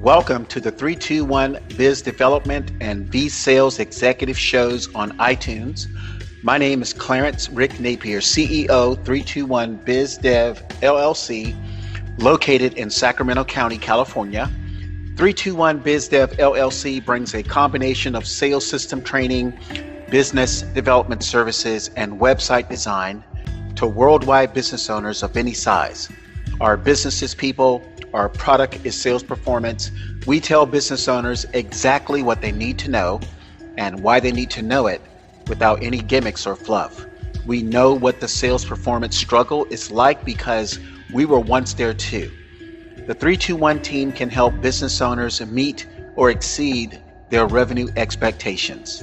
Welcome to the 321 Biz Development and V Sales Executive Shows on iTunes. My name is Clarence Rick Napier, CEO 321 Biz Dev LLC, located in Sacramento County, California. 321 Biz Dev LLC brings a combination of sales system training, business development services, and website design to worldwide business owners of any size. Our businesses people, our product is sales performance. We tell business owners exactly what they need to know and why they need to know it without any gimmicks or fluff. We know what the sales performance struggle is like because we were once there too. The 321 team can help business owners meet or exceed their revenue expectations.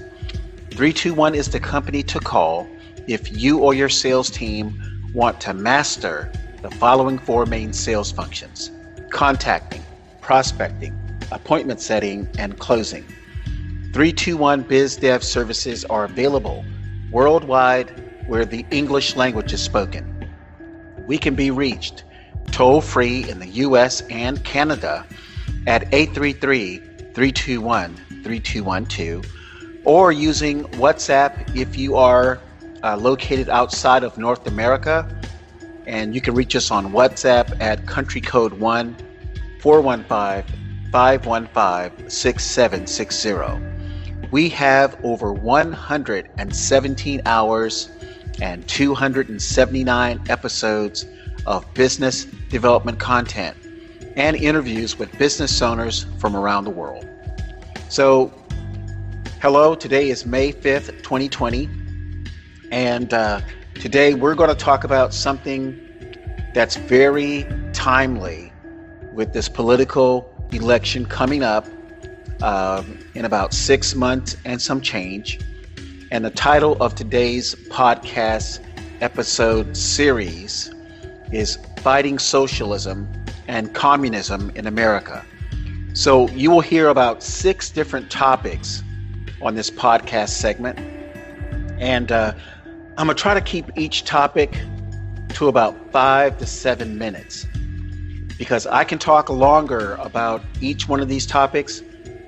321 is the company to call if you or your sales team want to master the following four main sales functions contacting, prospecting, appointment setting, and closing. 321 Biz Dev services are available worldwide where the English language is spoken. We can be reached toll free in the US and Canada at 833 321 3212 or using WhatsApp if you are uh, located outside of North America. And you can reach us on WhatsApp at country code 1 415 515 6760. We have over 117 hours and 279 episodes of business development content and interviews with business owners from around the world. So, hello, today is May 5th, 2020, and uh, today we're going to talk about something that's very timely with this political election coming up um, in about six months and some change. And the title of today's podcast episode series is Fighting Socialism and Communism in America. So you will hear about six different topics on this podcast segment. And uh, I'm going to try to keep each topic to about five to seven minutes because I can talk longer about each one of these topics,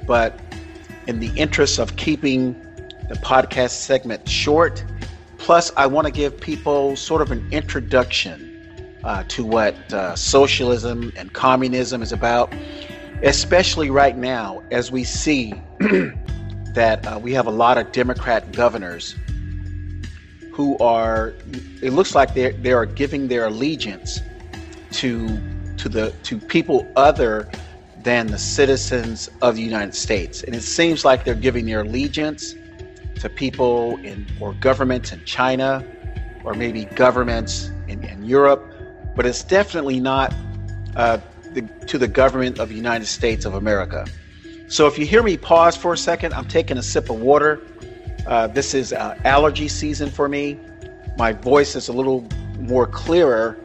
but in the interest of keeping the podcast segment short, plus I want to give people sort of an introduction uh, to what uh, socialism and communism is about, especially right now as we see that uh, we have a lot of Democrat governors who are, it looks like they they are giving their allegiance to to the to people other than the citizens of the United States. And it seems like they're giving their allegiance to people in or governments in China or maybe governments in, in Europe, but it's definitely not uh, the, to the government of the United States of America. So if you hear me pause for a second, I'm taking a sip of water. Uh, this is uh, allergy season for me. My voice is a little more clearer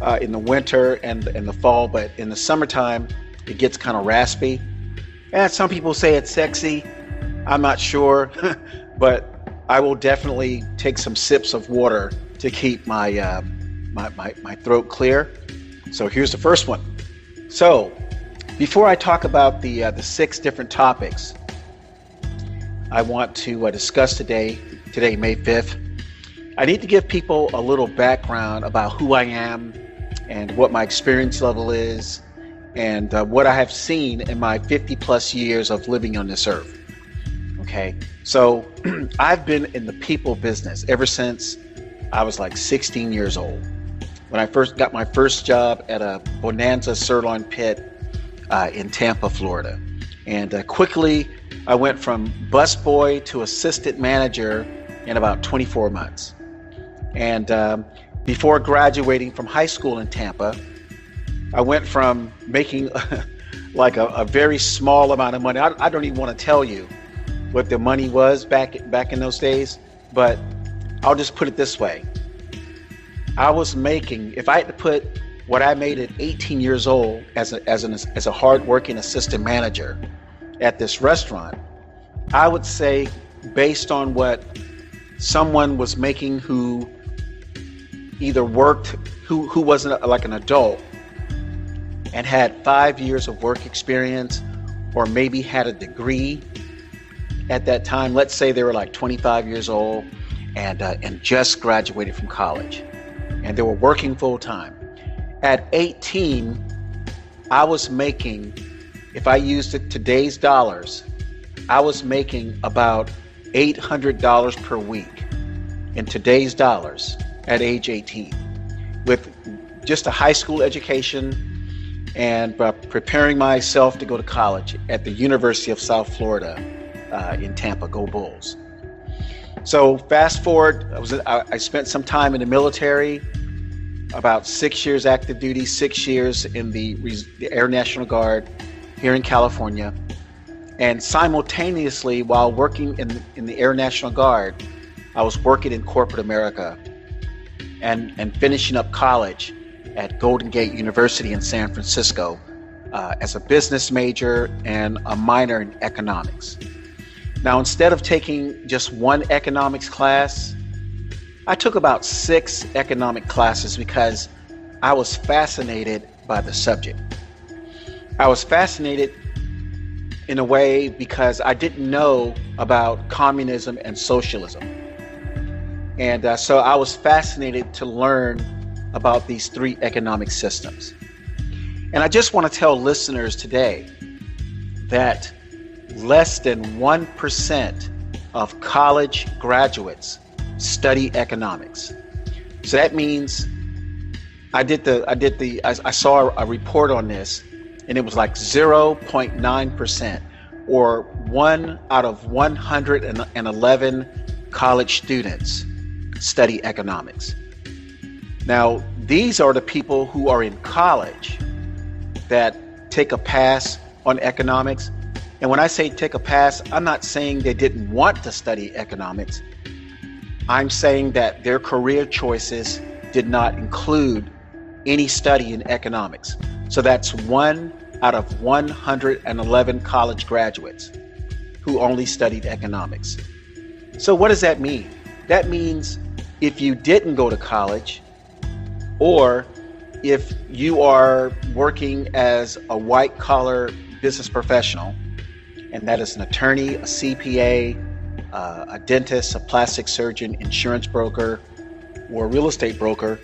uh, in the winter and in the fall, but in the summertime, it gets kind of raspy. And some people say it's sexy. I'm not sure, but I will definitely take some sips of water to keep my, uh, my, my, my throat clear. So here's the first one. So before I talk about the, uh, the six different topics I want to uh, discuss today, today, May 5th, I need to give people a little background about who I am and what my experience level is and uh, what I have seen in my 50 plus years of living on this earth. Okay, so I've been in the people business ever since I was like 16 years old. When I first got my first job at a Bonanza sirloin pit uh, in Tampa, Florida. And uh, quickly, I went from busboy to assistant manager in about 24 months. And um, before graduating from high school in Tampa, I went from making like a, a, very small amount of money. I, I don't even want to tell you what the money was back back in those days, but I'll just put it this way. I was making, if I had to put what I made at 18 years old as a, as an as a hardworking assistant manager at this restaurant, I would say based on what someone was making who either worked who who wasn't like an adult and had five years of work experience or maybe had a degree at that time. Let's say they were like 25 years old and, uh, and just graduated from college and they were working full time. At 18, I was making, if I used it today's dollars, I was making about $800 per week in today's dollars at age 18 with just a high school education and uh, preparing myself to go to college at the University of South Florida uh, in Tampa. Go Bulls. So fast forward, I, was, I spent some time in the military, about six years active duty, six years in the, the Air National Guard here in California. And simultaneously, while working in, in the Air National Guard, I was working in corporate America and, and finishing up college at Golden Gate University in San Francisco uh, as a business major and a minor in economics. Now, instead of taking just one economics class, I took about six economic classes because I was fascinated by the subject. I was fascinated in a way because I didn't know about communism and socialism. And uh, so I was fascinated to learn about these three economic systems. And I just want to tell listeners today that less than 1% of college graduates study economics. So that means I did the I did the I, I saw a report on this and it was like 0.9% or one out of 111 college students study economics. Now, these are the people who are in college that take a pass on economics. And when I say take a pass, I'm not saying they didn't want to study economics. I'm saying that their career choices did not include any study in economics. So that's one out of 111 college graduates who only studied economics. So, what does that mean? That means if you didn't go to college, or if you are working as a white collar business professional, and that is an attorney, a CPA, uh, a dentist, a plastic surgeon, insurance broker, or a real estate broker,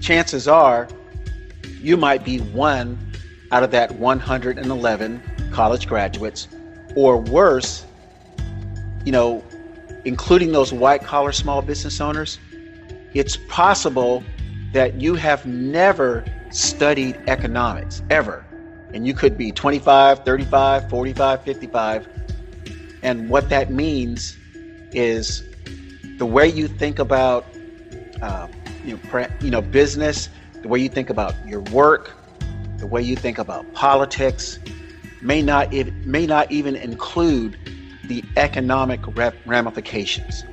chances are you might be one out of that 111 college graduates, or worse, you know, including those white collar small business owners, it's possible that you have never studied economics ever. And you could be 25, 35, 45, 55. And what that means is the way you think about uh, you know, you know business, the way you think about your work, the way you think about politics may not it may not even include the economic ramifications.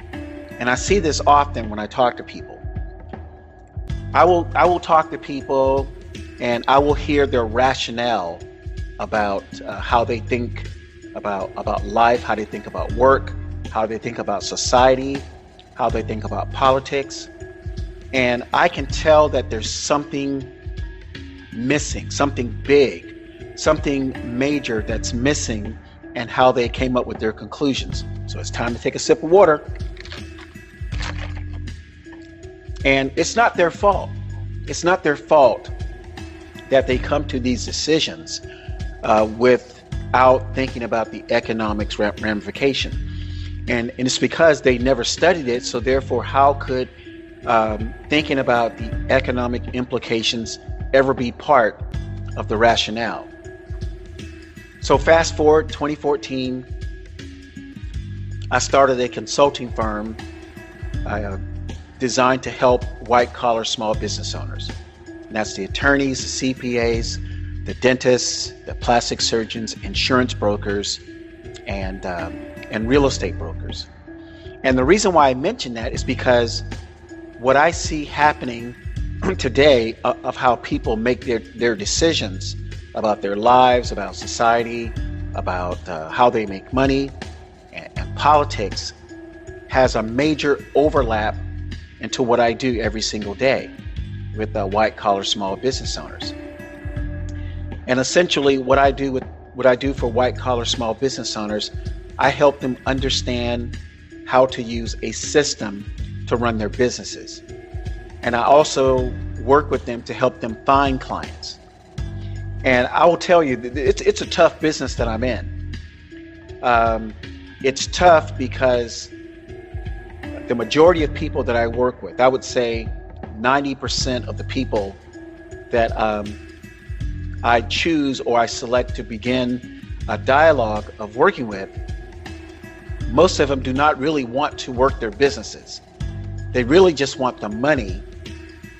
And I see this often when I talk to people. I will I will talk to people and I will hear their rationale about uh, how they think about about life, how they think about work, how they think about society, how they think about politics. And I can tell that there's something missing, something big, something major that's missing, and how they came up with their conclusions. So it's time to take a sip of water. And it's not their fault. It's not their fault that they come to these decisions uh, without thinking about the economics ramification. And, and it's because they never studied it. So, therefore, how could um, thinking about the economic implications ever be part of the rationale. So, fast forward 2014, I started a consulting firm uh, designed to help white collar small business owners. And that's the attorneys, the CPAs, the dentists, the plastic surgeons, insurance brokers, and, um, and real estate brokers. And the reason why I mention that is because what I see happening today of how people make their, their decisions about their lives, about society, about uh, how they make money, and, and politics has a major overlap into what I do every single day with uh, white collar small business owners. And essentially, what I do with what I do for white collar small business owners, I help them understand how to use a system to run their businesses. And I also work with them to help them find clients. And I will tell you, it's, it's a tough business that I'm in. Um, it's tough because the majority of people that I work with, I would say 90% of the people that um, I choose or I select to begin a dialogue of working with, most of them do not really want to work their businesses. They really just want the money.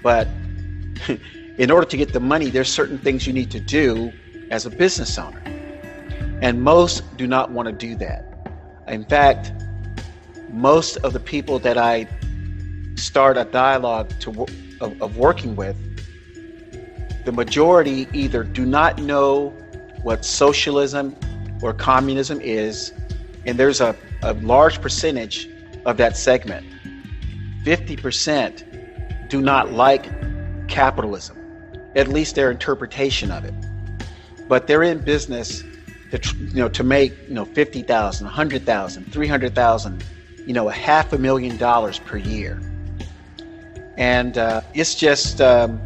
But in order to get the money, there's certain things you need to do as a business owner. And most do not want to do that. In fact, most of the people that I start a dialogue to, of, of working with, the majority either do not know what socialism or communism is, and there's a, a large percentage of that segment. 50% do not like capitalism, at least their interpretation of it. But they're in business to, you know, to make, you know, 50,000, 100,000, 300,000, you know, a half a million dollars per year. And uh, it's just um,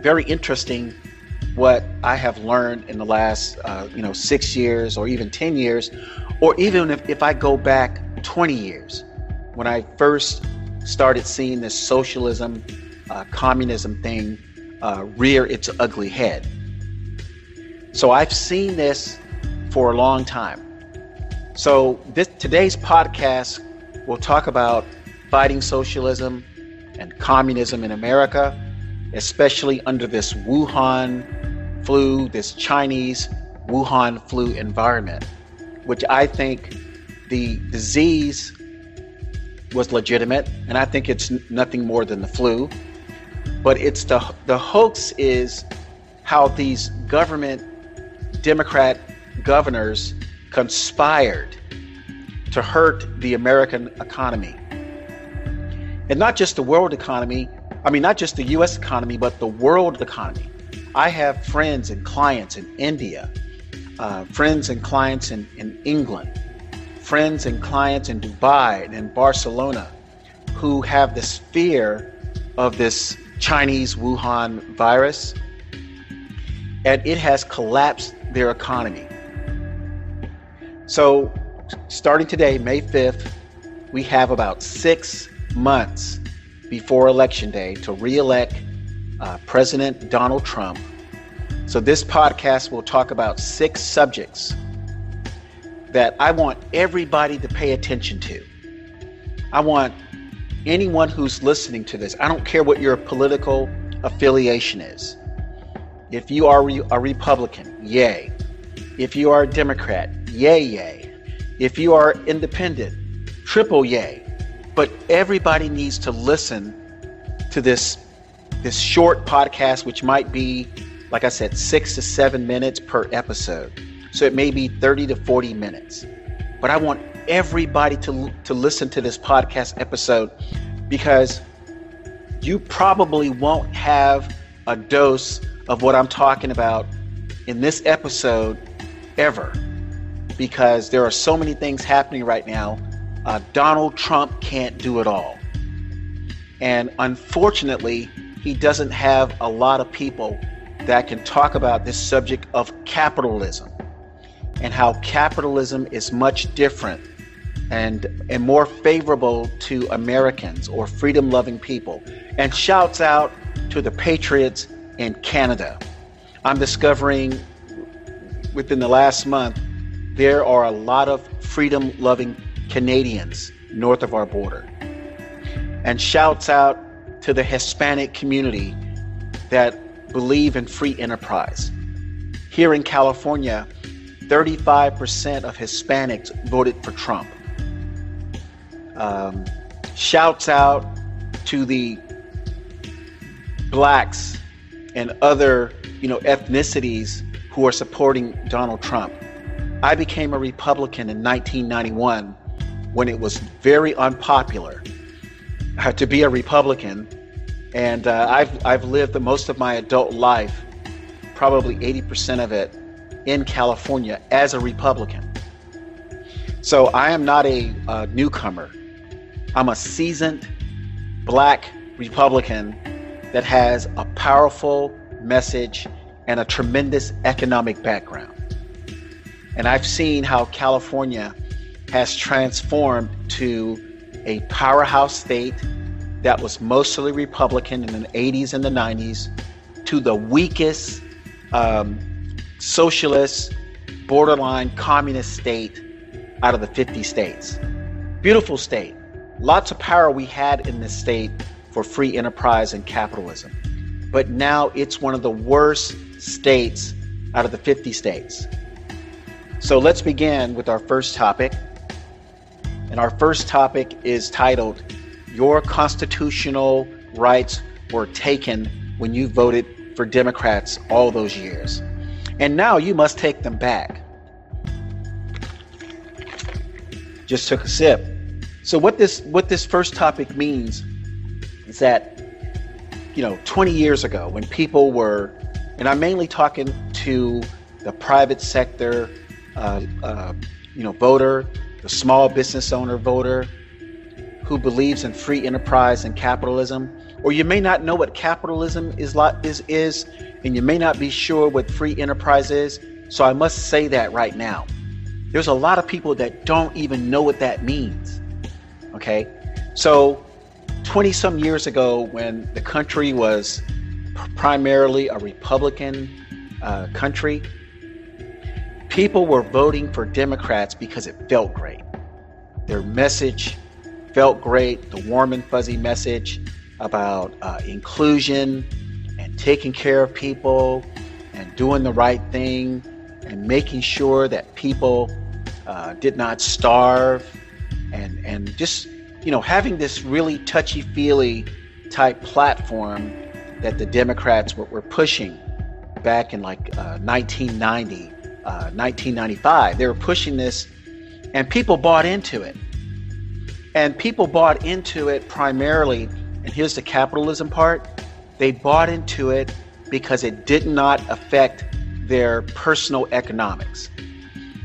very interesting what I have learned in the last, uh, you know, six years or even 10 years, or even if, if I go back 20 years, when I first started seeing this socialism, uh, communism thing uh, rear its ugly head. So I've seen this for a long time. So this today's podcast will talk about fighting socialism and communism in America, especially under this Wuhan flu, this Chinese Wuhan flu environment, which I think the disease was legitimate, and I think it's nothing more than the flu. But it's the the hoax is how these government Democrat governors conspired to hurt the American economy. And not just the world economy, I mean, not just the US economy, but the world economy. I have friends and clients in India, uh, friends and clients in, in England, friends and clients in Dubai and in Barcelona who have this fear of this Chinese Wuhan virus, and it has collapsed their economy. So, starting today, May 5th, we have about six months before Election Day to re elect uh, President Donald Trump. So, this podcast will talk about six subjects that I want everybody to pay attention to. I want anyone who's listening to this, I don't care what your political affiliation is. If you are a Republican, yay. If you are a Democrat, yay, yay. If you are independent, triple yay. But everybody needs to listen to this this short podcast, which might be, like I said, six to seven minutes per episode. So it may be 30 to 40 minutes. But I want everybody to, to listen to this podcast episode because you probably won't have a dose of what I'm talking about in this episode ever because there are so many things happening right now. Uh, Donald Trump can't do it all. And unfortunately, he doesn't have a lot of people that can talk about this subject of capitalism and how capitalism is much different and and more favorable to Americans or freedom loving people. And shouts out to the patriots in Canada. I'm discovering within the last month there are a lot of freedom loving Canadians north of our border. And shouts out to the Hispanic community that believe in free enterprise. Here in California, 35% of Hispanics voted for Trump. Um, shouts out to the blacks and other, you know, ethnicities who are supporting Donald Trump. I became a Republican in 1991 when it was very unpopular uh, to be a Republican, and uh, I've I've lived the most of my adult life probably 80% of it in California as a Republican. So I am not a, a newcomer. I'm a seasoned black Republican that has a powerful message and a tremendous economic background. And I've seen how California has transformed to a powerhouse state that was mostly Republican in the 80s and the 90s to the weakest um, socialist, borderline communist state out of the 50 states. Beautiful state. Lots of power we had in this state for free enterprise and capitalism. But now it's one of the worst states out of the 50 states. So let's begin with our first topic. And our first topic is titled Your Constitutional Rights Were Taken When You Voted for Democrats All Those Years. And now you must take them back. Just took a sip. So what this what this first topic means is that you know 20 years ago when people were and I'm mainly talking to the private sector uh, uh, you know voter the small business owner voter who believes in free enterprise and capitalism, or you may not know what capitalism is is is, and you may not be sure what free enterprise is. So I must say that right now. There's a lot of people that don't even know what that means. Okay, so 20 some years ago, when the country was primarily a Republican uh, country, People were voting for Democrats because it felt great. Their message felt great, the warm and fuzzy message about uh, inclusion and taking care of people and doing the right thing and making sure that people uh, did not starve and, and just, you know, having this really touchy feely type platform that the Democrats were, were pushing back in like uh, 1990 1995. Uh, they were pushing this, and people bought into it. And people bought into it primarily, and here's the capitalism part they bought into it because it did not affect their personal economics.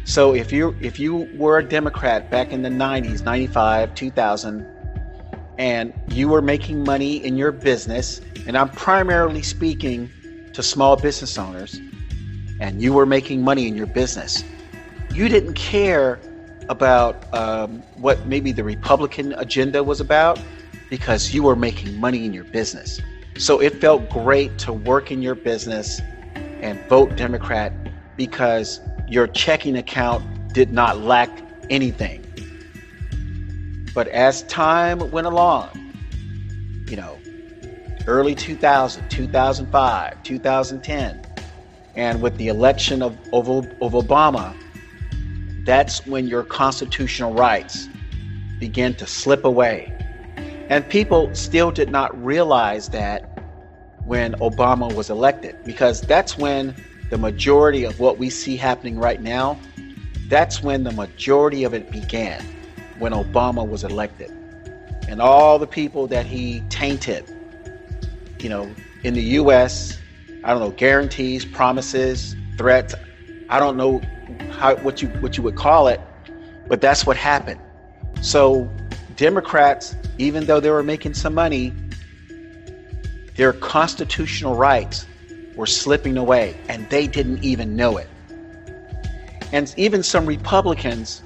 So if you if you were a Democrat back in the 90s, 95, 2000, and you were making money in your business, and I'm primarily speaking to small business owners, and you were making money in your business, you didn't care about um, what maybe the Republican agenda was about because you were making money in your business. So it felt great to work in your business and vote Democrat because your checking account did not lack anything. But as time went along, you know, early 2000, 2005, 2010, and with the election of, of, of Obama, that's when your constitutional rights began to slip away. And people still did not realize that when Obama was elected, because that's when the majority of what we see happening right now, that's when the majority of it began, when Obama was elected. And all the people that he tainted, you know, in the US, I don't know, guarantees, promises, threats. I don't know how what you what you would call it, but that's what happened. So Democrats, even though they were making some money, their constitutional rights were slipping away and they didn't even know it. And even some Republicans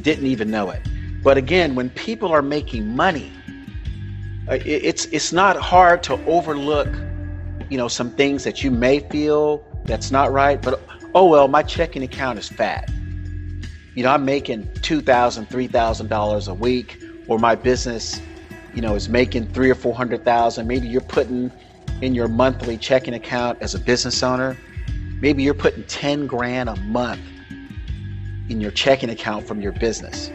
didn't even know it. But again, when people are making money, uh, it's it's not hard to overlook you know, some things that you may feel that's not right, but oh well, my checking account is fat. You know, I'm making two thousand, three thousand dollars a week, or my business, you know, is making three or four hundred thousand. Maybe you're putting in your monthly checking account as a business owner. Maybe you're putting ten grand a month in your checking account from your business.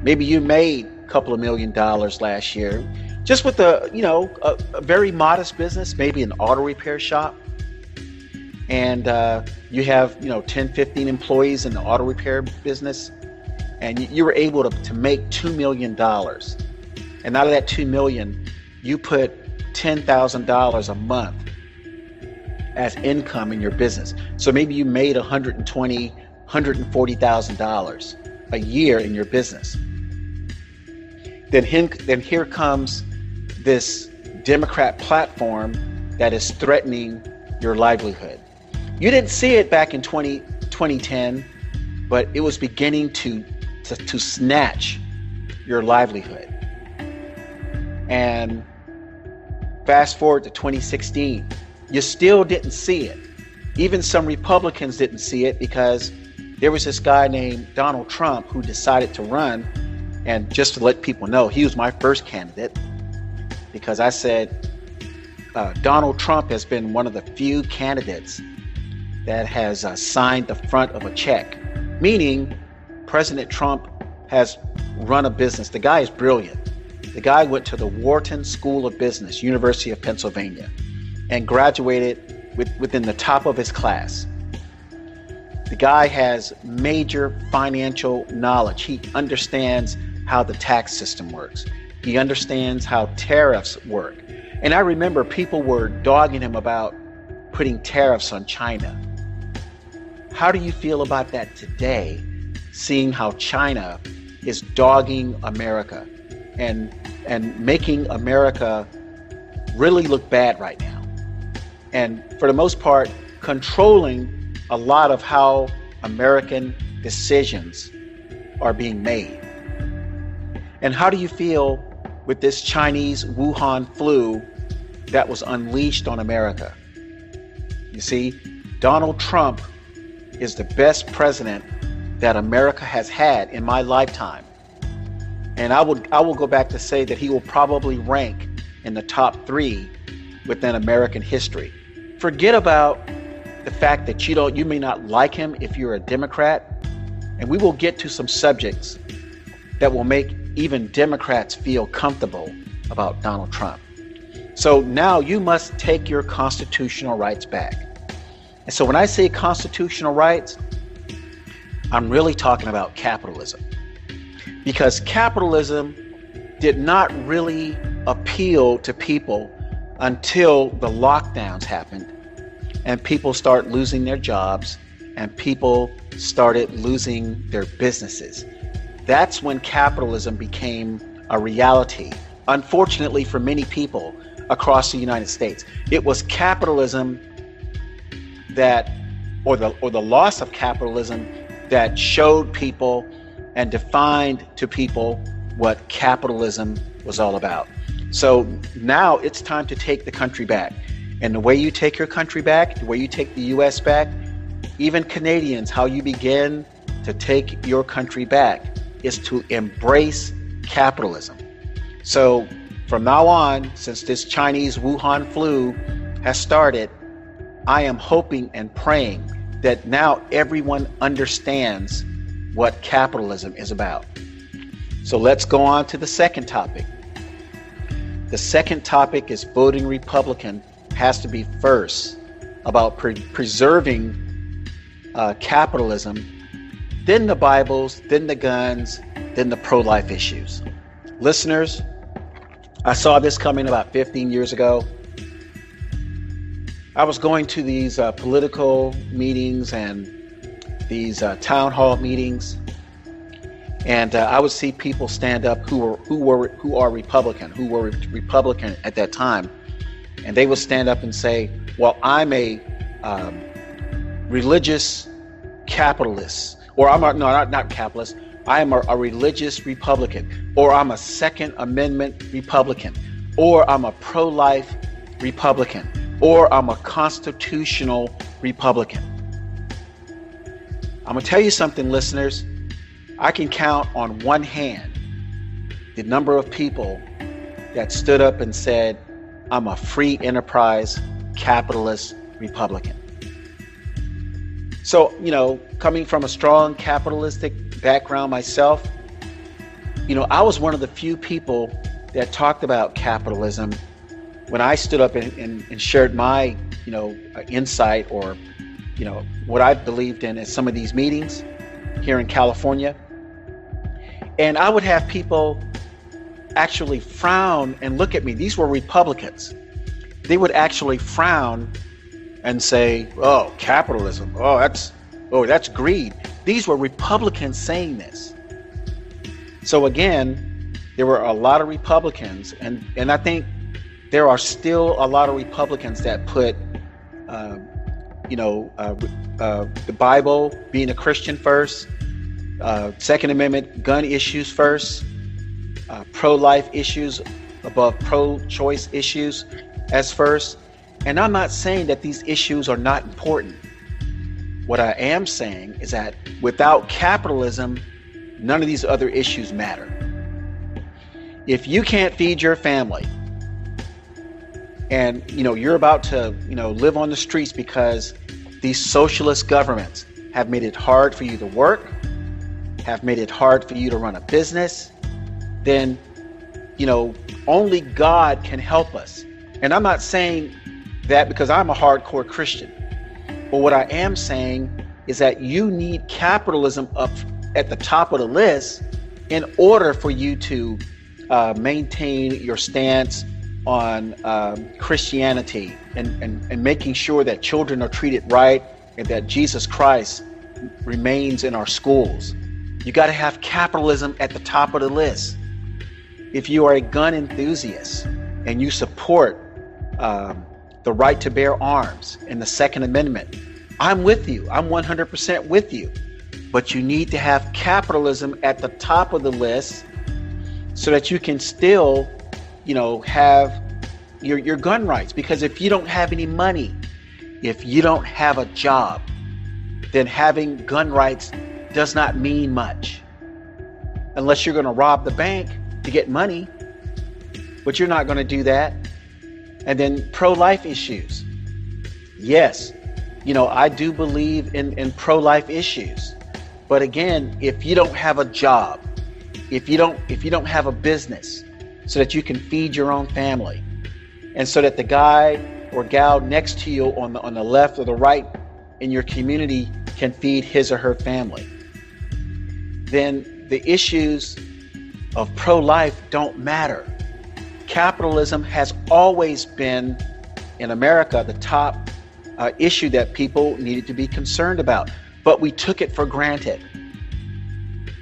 Maybe you made a couple of million dollars last year just with a you know a, a very modest business maybe an auto repair shop and uh, you have you know 10 15 employees in the auto repair business and you, were able to, to make $2 million and out of that 2 million you put $10000 a month as income in your business. So maybe you made 120, $140,000 a year in your business. Then, him, then here comes this Democrat platform that is threatening your livelihood. You didn't see it back in 20, 2010, but it was beginning to, to, to snatch your livelihood. And fast forward to 2016, you still didn't see it. Even some Republicans didn't see it because there was this guy named Donald Trump who decided to run. And just to let people know, he was my first candidate because I said uh, Donald Trump has been one of the few candidates that has uh, signed the front of a check, meaning President Trump has run a business. The guy is brilliant. The guy went to the Wharton School of Business, University of Pennsylvania, and graduated with, within the top of his class. The guy has major financial knowledge. He understands how the tax system works. He understands how tariffs work. And I remember people were dogging him about putting tariffs on China. How do you feel about that today, seeing how China is dogging America and and making America really look bad right now? And for the most part, controlling a lot of how American decisions are being made. And how do you feel with this Chinese Wuhan flu that was unleashed on America. You see, Donald Trump is the best president that America has had in my lifetime. And I would I will go back to say that he will probably rank in the top 3 within American history. Forget about the fact that you don't you may not like him if you're a Democrat, and we will get to some subjects that will make even Democrats feel comfortable about Donald Trump. So now you must take your constitutional rights back. And so when I say constitutional rights, I'm really talking about capitalism. Because capitalism did not really appeal to people until the lockdowns happened and people start losing their jobs and people started losing their businesses. That's when capitalism became a reality. Unfortunately, for many people across the United States, it was capitalism that, or the, or the loss of capitalism, that showed people and defined to people what capitalism was all about. So now it's time to take the country back. And the way you take your country back, the way you take the US back, even Canadians, how you begin to take your country back is to embrace capitalism. So from now on, since this Chinese Wuhan flu has started, I am hoping and praying that now everyone understands what capitalism is about. So let's go on to the second topic. The second topic is voting Republican has to be first about pre- preserving uh, capitalism then the Bibles, then the guns, then the pro life issues. Listeners, I saw this coming about 15 years ago. I was going to these uh, political meetings and these uh, town hall meetings, and uh, I would see people stand up who were who were who are Republican, who were Republican at that time, and they would stand up and say, "Well, I'm a um, religious capitalist." or I'm a, no, not, not capitalist. I am a, a religious Republican, or I'm a Second Amendment Republican, or I'm a pro life Republican, or I'm a constitutional Republican. I'm going to tell you something, listeners. I can count on one hand the number of people that stood up and said, I'm a free enterprise capitalist Republican. So, you know, coming from a strong capitalistic background myself, you know, I was one of the few people that talked about capitalism when I stood up and, and, and shared my, you know, uh, insight or, you know, what I believed in at some of these meetings here in California. And I would have people actually frown and look at me. These were Republicans. They would actually frown and say, "Oh, capitalism. Oh, that's oh, that's greed." These were Republicans saying this. So again, there were a lot of Republicans, and and I think there are still a lot of Republicans that put, uh, you know, uh, uh, the Bible, being a Christian first, uh, Second Amendment gun issues first, uh, pro-life issues above pro-choice issues as first. And I'm not saying that these issues are not important. What I am saying is that without capitalism, none of these other issues matter. If you can't feed your family and you know you're about to, you know, live on the streets because these socialist governments have made it hard for you to work, have made it hard for you to run a business, then you know, only God can help us. And I'm not saying that because I'm a hardcore Christian. But what I am saying is that you need capitalism up at the top of the list in order for you to uh, maintain your stance on um, Christianity and, and, and making sure that children are treated right and that Jesus Christ remains in our schools. You got to have capitalism at the top of the list. If you are a gun enthusiast and you support um, the right to bear arms and the Second Amendment, I'm with you. I'm 100% with you. But you need to have capitalism at the top of the list so that you can still, you know, have your, your gun rights. Because if you don't have any money, if you don't have a job, then having gun rights does not mean much. Unless you're going to rob the bank to get money, but you're not going to do that. And then pro life issues. Yes, you know, I do believe in, in pro life issues. But again, if you don't have a job, if you don't if you don't have a business so that you can feed your own family. And so that the guy or gal next to you on the on the left or the right in your community can feed his or her family. Then the issues of pro life don't matter. Capitalism has always been, in America, the top uh, issue that people needed to be concerned about, but we took it for granted.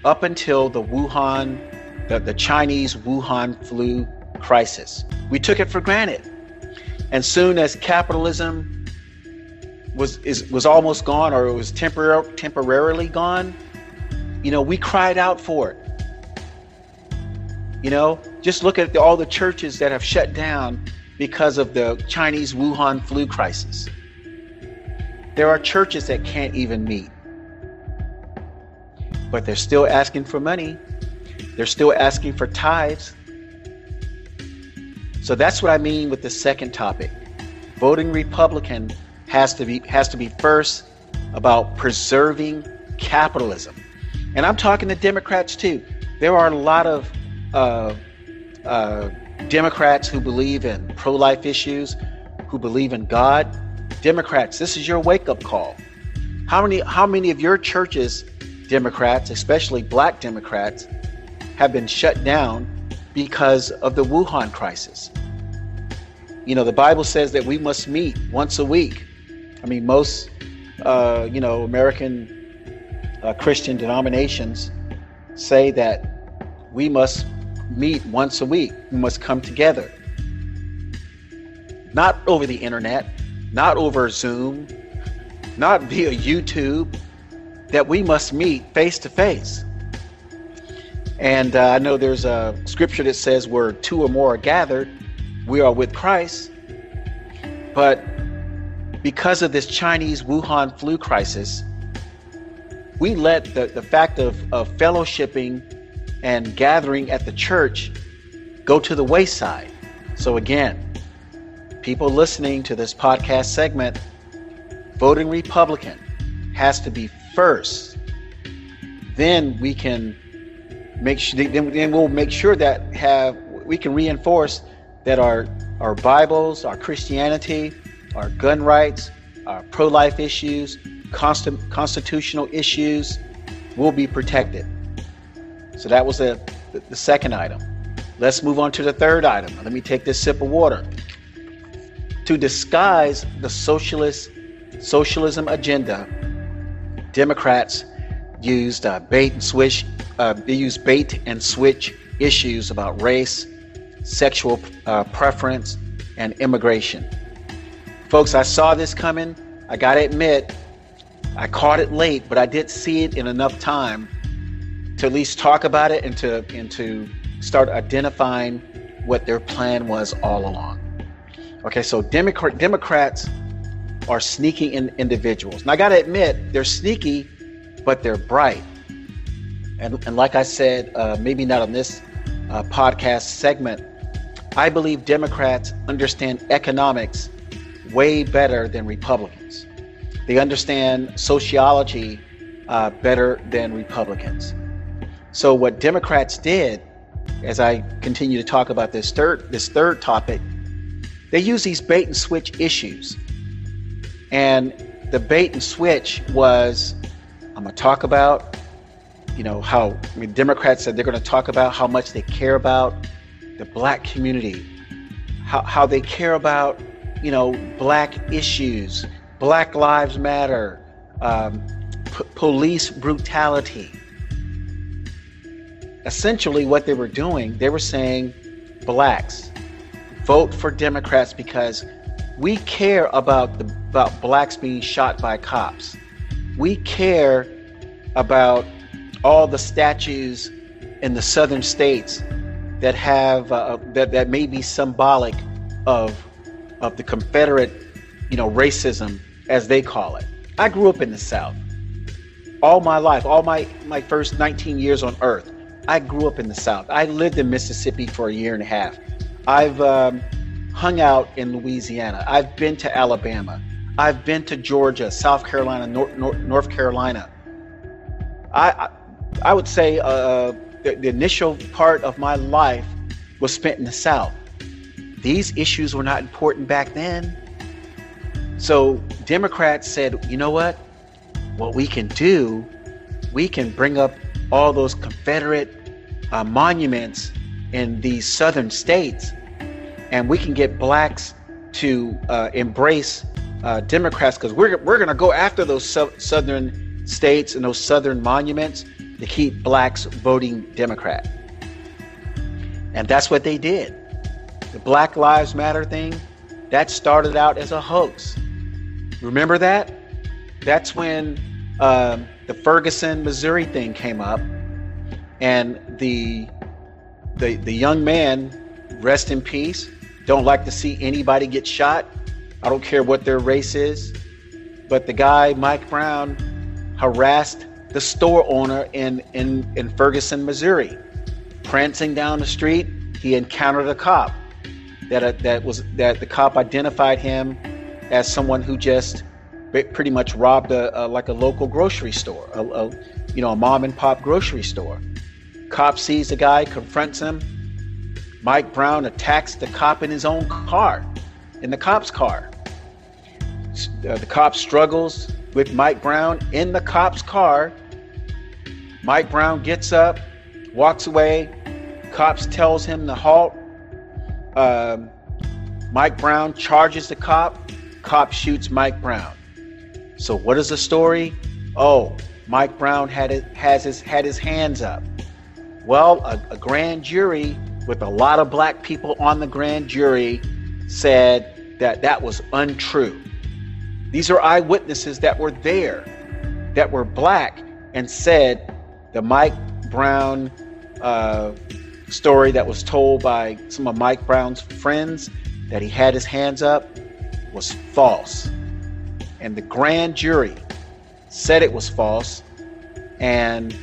Up until the Wuhan, the, the Chinese Wuhan flu crisis. We took it for granted. And soon as capitalism was is was almost gone or it was tempor- temporarily gone, you know, we cried out for it. You know, just look at the, all the churches that have shut down because of the Chinese Wuhan flu crisis. There are churches that can't even meet, but they're still asking for money. They're still asking for tithes. So that's what I mean with the second topic. Voting Republican has to be has to be first about preserving capitalism. And I'm talking to Democrats too. There are a lot of uh, uh, Democrats who believe in pro life issues, who believe in God. Democrats, this is your wake up call. How many, how many of your churches, Democrats, especially black Democrats, have been shut down because of the Wuhan crisis? You know, the Bible says that we must meet once a week. I mean, most, uh, you know, American uh, Christian denominations say that we must meet once a week. We must come together. Not over the internet, not over Zoom, not via YouTube, that we must meet face to face. And uh, I know there's a scripture that says where two or more are gathered, we are with Christ. But because of this Chinese Wuhan flu crisis, we let the, the fact of, of fellowshipping and gathering at the church go to the wayside. So, again, people listening to this podcast segment, voting Republican has to be first. Then we can make sure, then, then we'll make sure that have we can reinforce that our our Bibles, our Christianity, our gun rights, our pro-life issues, constitutional issues will be protected. So that was the, the, the second item. Let's move on to the third item. Let me take this sip of water. To disguise the socialist socialism agenda, Democrats used uh, bait and switch. Uh, they used bait and switch issues about race, sexual uh, preference, and immigration. Folks, I saw this coming. I gotta admit, I caught it late, but I did see it in enough time to at least talk about it and to and to start identifying what their plan was all along. Okay, so Democrat Democrats are sneaky in individuals. And I gotta admit, they're sneaky, but they're bright. And, and like I said, uh, maybe not on this uh, podcast segment, I believe Democrats understand economics way better than Republicans. They understand sociology uh, better than Republicans. So what Democrats did, as I continue to talk about this third this third topic, they use these bait and switch issues. And the bait and switch was I'm gonna talk about, you know, how I mean, Democrats said they're gonna talk about how much they care about the black community, how, how they care about, you know, black issues, Black Lives Matter, um, p- police brutality essentially what they were doing, they were saying, blacks, vote for Democrats because we care about the about blacks being shot by cops. We care about all the statues in the southern states that have uh, that that may be symbolic of of the Confederate, you know, racism as they call it. I grew up in the South. All my life, all my my first 19 years on earth, I grew up in the South. I lived in Mississippi for a year and a half. I've um, hung out in Louisiana. I've been to Alabama. I've been to Georgia, South Carolina, North, North, North Carolina. I, I, I would say uh, the, the initial part of my life was spent in the South. These issues were not important back then. So Democrats said, you know what? What we can do, we can bring up all those Confederate uh, monuments in these southern states, and we can get blacks to uh, embrace uh, Democrats because we're, we're going to go after those so- southern states and those southern monuments to keep blacks voting Democrat. And that's what they did. The Black Lives Matter thing, that started out as a hoax. Remember that? That's when um, the Ferguson, Missouri thing came up and the the the young man, rest in peace, don't like to see anybody get shot. I don't care what their race is. But the guy, Mike Brown, harassed the store owner in, in, in Ferguson, Missouri. Prancing down the street, he encountered a cop. That, uh, that was that the cop identified him as someone who just pretty much robbed a, a like a local grocery store, a, a, you know a mom and pop grocery store. Cop sees the guy, confronts him. Mike Brown attacks the cop in his own car, in the cop's car. Uh, the cop struggles with Mike Brown in the cop's car. Mike Brown gets up, walks away. Cops tells him to halt. Um, Mike Brown charges the cop. Cop shoots Mike Brown. So what is the story? Oh, Mike Brown had it, has his had his hands up. Well, a, a grand jury with a lot of black people on the grand jury said that that was untrue. These are eyewitnesses that were there, that were black, and said the Mike Brown uh, story that was told by some of Mike Brown's friends that he had his hands up was false. And the grand jury said it was false, and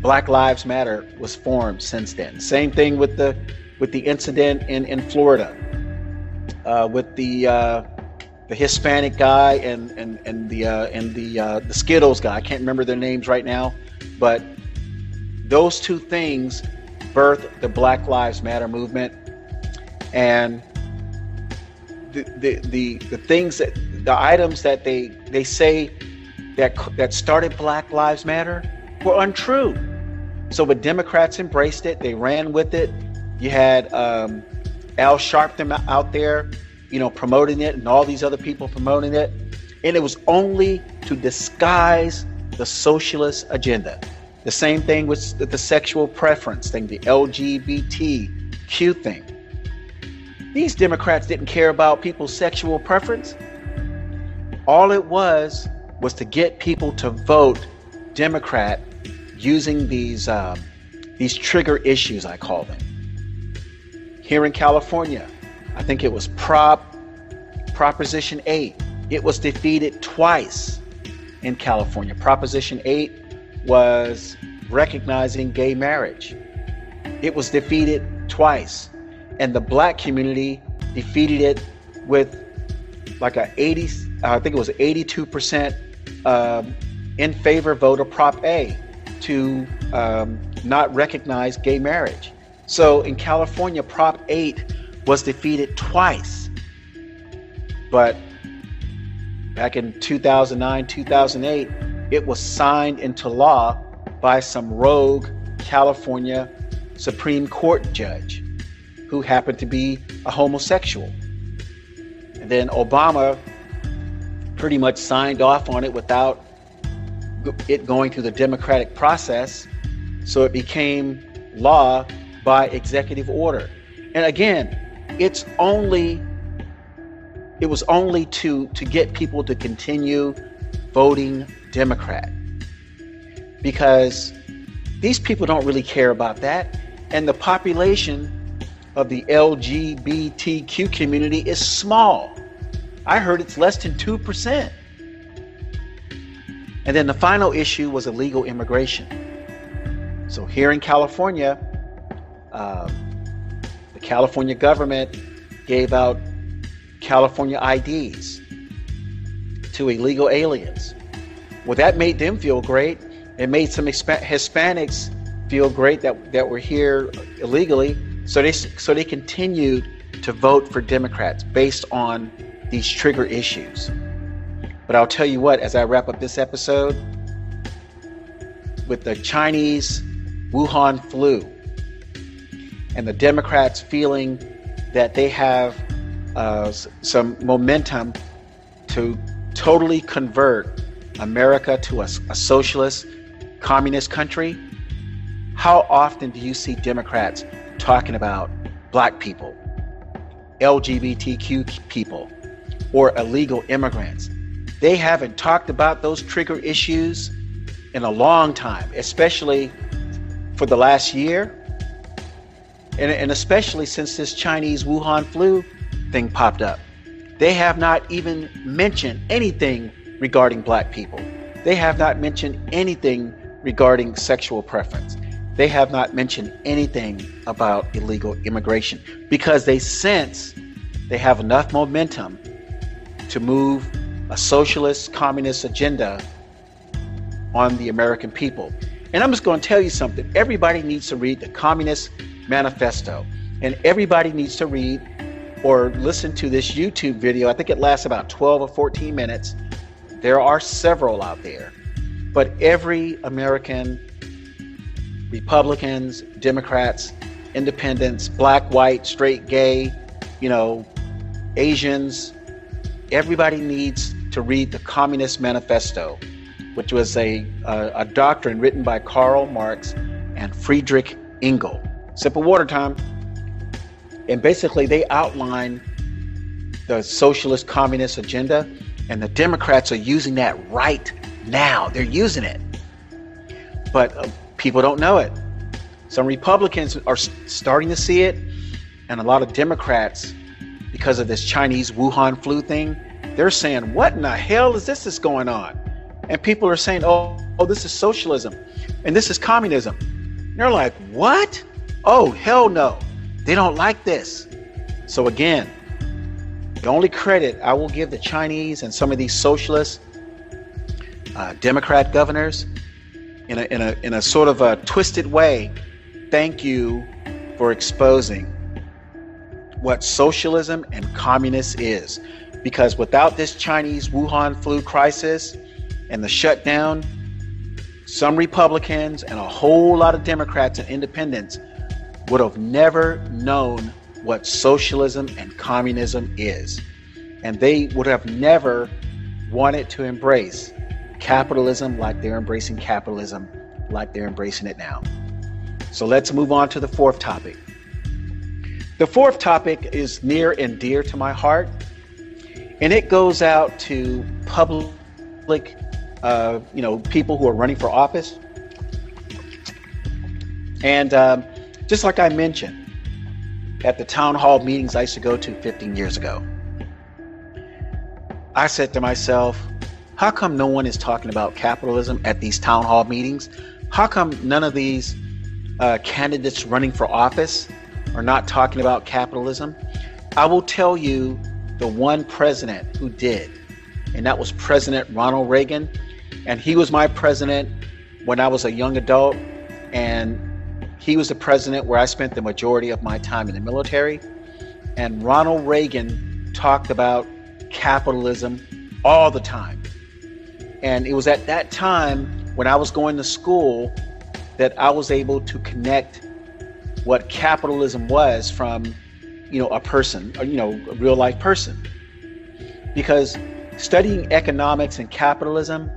Black Lives Matter was formed since then. Same thing with the with the incident in in Florida uh, with the uh, the Hispanic guy and and and the uh, and the uh, the Skittles guy. I can't remember their names right now, but those two things birthed the Black Lives Matter movement, and the the the, the things that the items that they they say that that started Black Lives Matter were untrue. So the Democrats embraced it. They ran with it. You had um, Al Sharpton out there, you know, promoting it and all these other people promoting it. And it was only to disguise the socialist agenda. The same thing with the sexual preference thing, the LGBTQ thing. These Democrats didn't care about people's sexual preference. All it was was to get people to vote Democrat using these um, these trigger issues, I call them. Here in California, I think it was Prop Proposition 8. It was defeated twice in California. Proposition 8 was recognizing gay marriage. It was defeated twice. And the black community defeated it with like a 80, I think it was 82% um, in favor vote of Prop 8 to um, not recognize gay marriage. So in California, Prop 8 was defeated twice. But back in 2009, 2008, it was signed into law by some rogue California Supreme Court judge who happened to be a homosexual. And then Obama pretty much signed off on it without it going through the democratic process. So it became law by executive order. And again, it's only it was only to to get people to continue voting Democrat. Because these people don't really care about that. And the population of the LGBTQ community is small. I heard it's less than 2%. And then the final issue was illegal immigration. So here in California, um, the California government gave out California IDs to illegal aliens. Well, that made them feel great. It made some Hispanics feel great that, that were here illegally. So they so they continued to vote for Democrats based on these trigger issues. But I'll tell you what, as I wrap up this episode, with the Chinese Wuhan flu and the Democrats feeling that they have uh, some momentum to totally convert America to a, a socialist, communist country, how often do you see Democrats talking about black people, LGBTQ people, or illegal immigrants? They haven't talked about those trigger issues in a long time, especially for the last year, and, and especially since this Chinese Wuhan flu thing popped up. They have not even mentioned anything regarding black people. They have not mentioned anything regarding sexual preference. They have not mentioned anything about illegal immigration because they sense they have enough momentum to move a socialist communist agenda on the American people. And I'm just going to tell you something. Everybody needs to read the Communist Manifesto, and everybody needs to read or listen to this YouTube video. I think it lasts about 12 or 14 minutes. There are several out there, but every American, Republicans, Democrats, independents, black, white, straight, gay, you know, Asians, everybody needs to read the Communist Manifesto, which was a, a, a doctrine written by Karl Marx and Friedrich Engel. Sip of water time. And basically, they outline the socialist communist agenda, and the Democrats are using that right now. They're using it. But uh, people don't know it. Some Republicans are starting to see it, and a lot of Democrats, because of this Chinese Wuhan flu thing, they're saying, What in the hell is this that's going on? And people are saying, Oh, oh, this is socialism and this is communism. And they're like, What? Oh, hell no. They don't like this. So again, the only credit I will give the Chinese and some of these socialist uh, Democrat governors in a, in, a, in a sort of a twisted way, thank you for exposing what socialism and communist is. Because without this Chinese Wuhan flu crisis and the shutdown, some Republicans and a whole lot of Democrats and independents would have never known what socialism and communism is. And they would have never wanted to embrace capitalism like they're embracing capitalism, like they're embracing it now. So let's move on to the fourth topic. The fourth topic is near and dear to my heart, and it goes out to public, uh, you know, people who are running for office. And um, just like I mentioned, at the town hall meetings I used to go to 15 years ago, I said to myself, how come no one is talking about capitalism at these town hall meetings? How come none of these uh, candidates running for office are not talking about capitalism? I will tell you the one president who did, and that was President Ronald Reagan. And he was my president when I was a young adult, and he was the president where I spent the majority of my time in the military. And Ronald Reagan talked about capitalism all the time. And it was at that time when I was going to school that I was able to connect what capitalism was from, you know, a person, or, you know, a real life person. Because studying economics and capitalism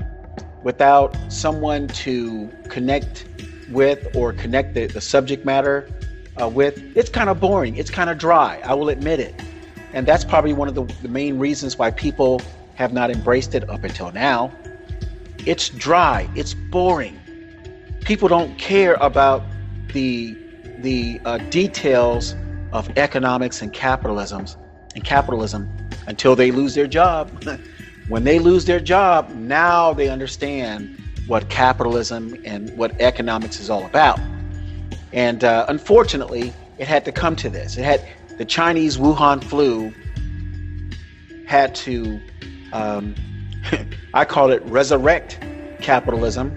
without someone to connect with or connect the, the subject matter uh, with, it's kind of boring. It's kind of dry. I will admit it. And that's probably one of the, the main reasons why people have not embraced it up until now. It's dry, it's boring. People don't care about the the uh, details of economics and capitalism and capitalism until they lose their job. when they lose their job, now they understand what capitalism and what economics is all about. And uh, unfortunately, it had to come to this. It had the Chinese Wuhan flu had to, um, I call it resurrect capitalism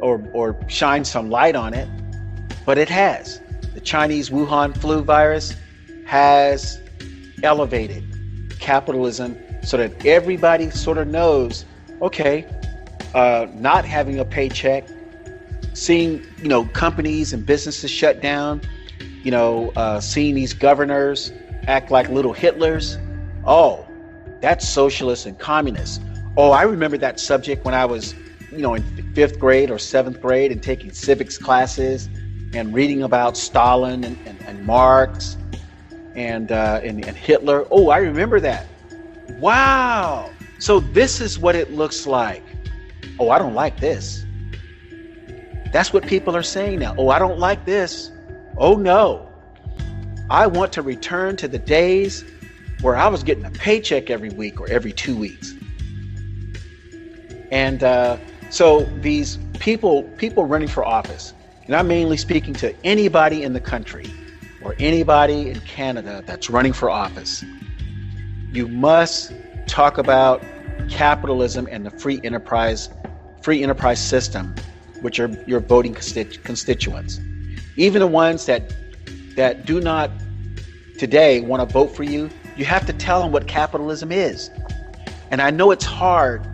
or, or shine some light on it, but it has. The Chinese Wuhan flu virus has elevated capitalism so that everybody sort of knows okay, uh, not having a paycheck, seeing you know companies and businesses shut down, you know, uh, seeing these governors act like little Hitlers. Oh, that's socialist and communist. Oh, I remember that subject when I was, you know, in fifth grade or seventh grade and taking civics classes and reading about Stalin and, and, and Marx and, uh, and, and Hitler. Oh, I remember that. Wow. So this is what it looks like. Oh, I don't like this. That's what people are saying now. Oh, I don't like this. Oh no. I want to return to the days where I was getting a paycheck every week or every two weeks. And uh, so these people, people running for office, and I'm mainly speaking to anybody in the country or anybody in Canada that's running for office. You must talk about capitalism and the free enterprise, free enterprise system, which are your voting constituents even the ones that that do not today want to vote for you, you have to tell them what capitalism is. And I know it's hard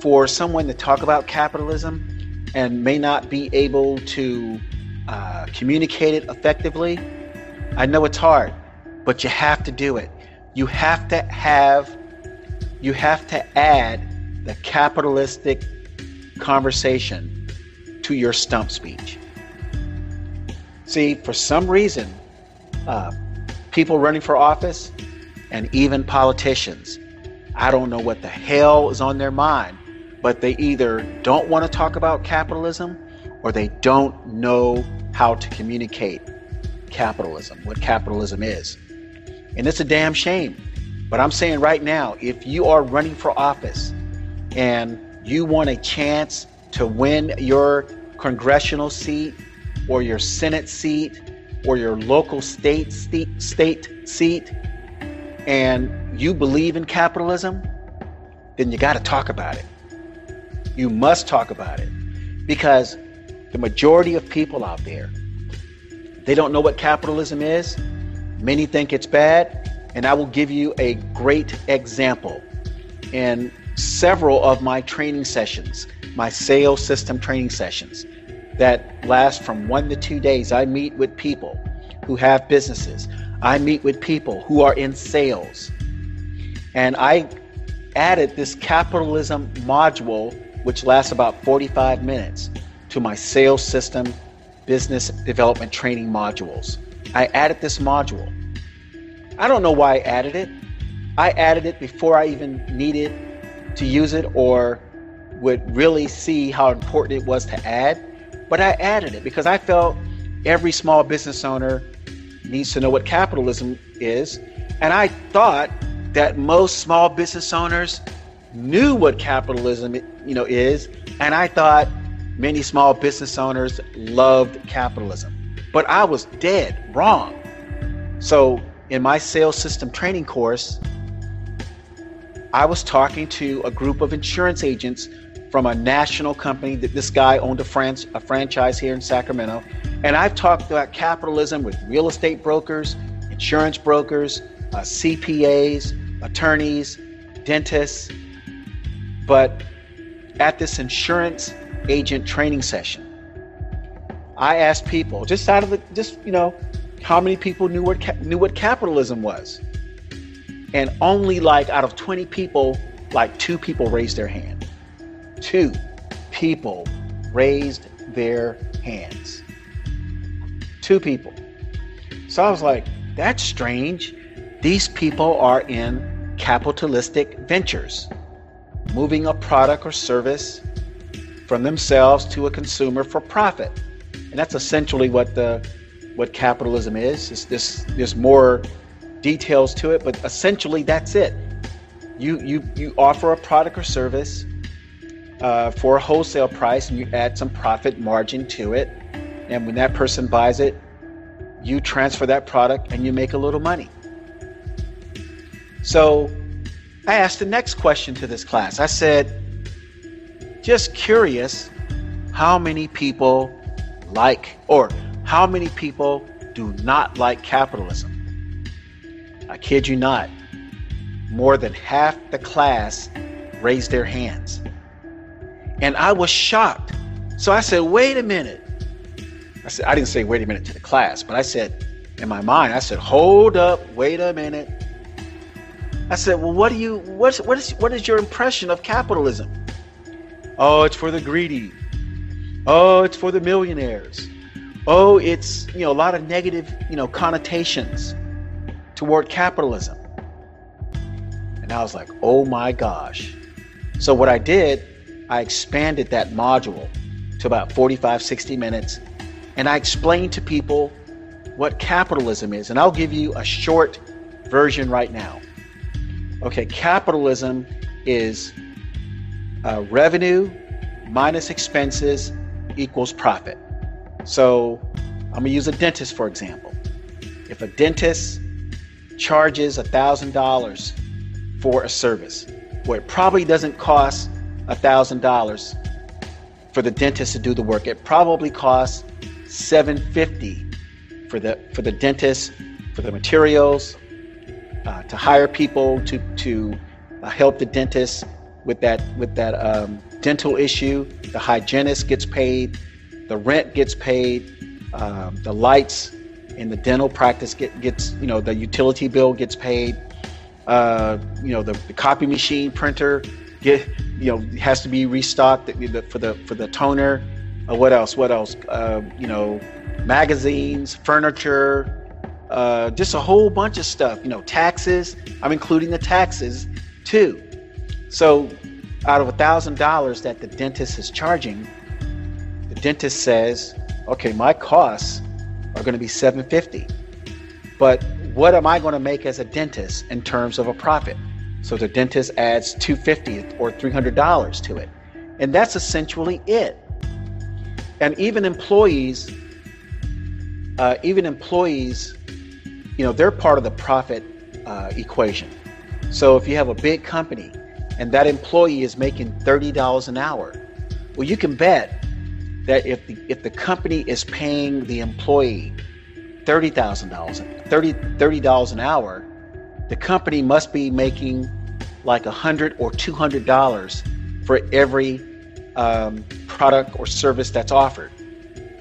for someone to talk about capitalism and may not be able to uh, communicate it effectively. I know it's hard, but you have to do it. You have to have, you have to add the capitalistic conversation to your stump speech. See, for some reason, uh, people running for office and even politicians, I don't know what the hell is on their mind, but they either don't want to talk about capitalism or they don't know how to communicate capitalism, what capitalism is. And it's a damn shame. But I'm saying right now, if you are running for office and you want a chance to win your congressional seat or your Senate seat or your local state state, state seat and you believe in capitalism, then you got to talk about it. You must talk about it because the majority of people out there they don't know what capitalism is. Many think it's bad, and I will give you a great example. In several of my training sessions, my sales system training sessions, that last from one to two days. I meet with people who have businesses. I meet with people who are in sales. And I added this capitalism module, which lasts about 45 minutes, to my sales system business development training modules. I added this module. I don't know why I added it. I added it before I even needed to use it or would really see how important it was to add. But I added it because I felt every small business owner needs to know what capitalism is. And I thought that most small business owners knew what capitalism you know is and I thought many small business owners loved capitalism. But I was dead wrong. So in my sales system training course, I was talking to a group of insurance agents from a national company that this guy owned a, a franchise here in Sacramento. And I've talked about capitalism with real estate brokers, insurance brokers, uh, CPAs, attorneys, dentists. But at this insurance agent training session, I asked people just out of the just you know how many people knew what knew what capitalism was, and only like out of 20 people, like two people raised their hand. Two people raised their hands. Two people. So I was like, that's strange. These people are in capitalistic ventures, moving a product or service from themselves to a consumer for profit. And that's essentially what the what capitalism is. It's this there's more details to it, but essentially that's it. You you you offer a product or service uh, for a wholesale price, and you add some profit margin to it. And when that person buys it, you transfer that product and you make a little money. So I asked the next question to this class. I said, just curious how many people like or how many people do not like capitalism. I kid you not, more than half the class raised their hands. And I was shocked. So I said, wait a minute. I said, I didn't say wait a minute to the class, but I said in my mind, I said, hold up, wait a minute. I said, well, what do you what's what is what is your impression of capitalism? Oh, it's for the greedy. Oh, it's for the millionaires. Oh, it's, you know, a lot of negative, you know, connotations toward capitalism. And I was like, oh my gosh. So what I did, I expanded that module to about 45, 60 minutes. And I explained to people what capitalism is. And I'll give you a short version right now. Okay, capitalism is uh, revenue minus expenses equals profit. So I'm gonna use a dentist for example. If a dentist charges $1,000 for a service, where it probably doesn't cost $1,000 for the dentist to do the work, it probably costs 750 for the for the dentist for the materials uh, to hire people to to uh, help the dentist with that with that um, dental issue. The hygienist gets paid, the rent gets paid, um, the lights in the dental practice get, gets you know the utility bill gets paid. Uh, you know the, the, copy machine printer get you know has to be restocked for the for the toner. Uh, what else? What else? Uh, you know, magazines, furniture, uh, just a whole bunch of stuff. You know, taxes. I'm including the taxes too. So, out of a thousand dollars that the dentist is charging, the dentist says, "Okay, my costs are going to be 750, but what am I going to make as a dentist in terms of a profit?" So the dentist adds 250 or 300 dollars to it, and that's essentially it. And even employees, uh, even employees, you know, they're part of the profit uh, equation. So if you have a big company and that employee is making $30 an hour, well, you can bet that if the, if the company is paying the employee $30,000, $30, $30 an hour, the company must be making like a hundred or two hundred dollars for every um, product or service that's offered.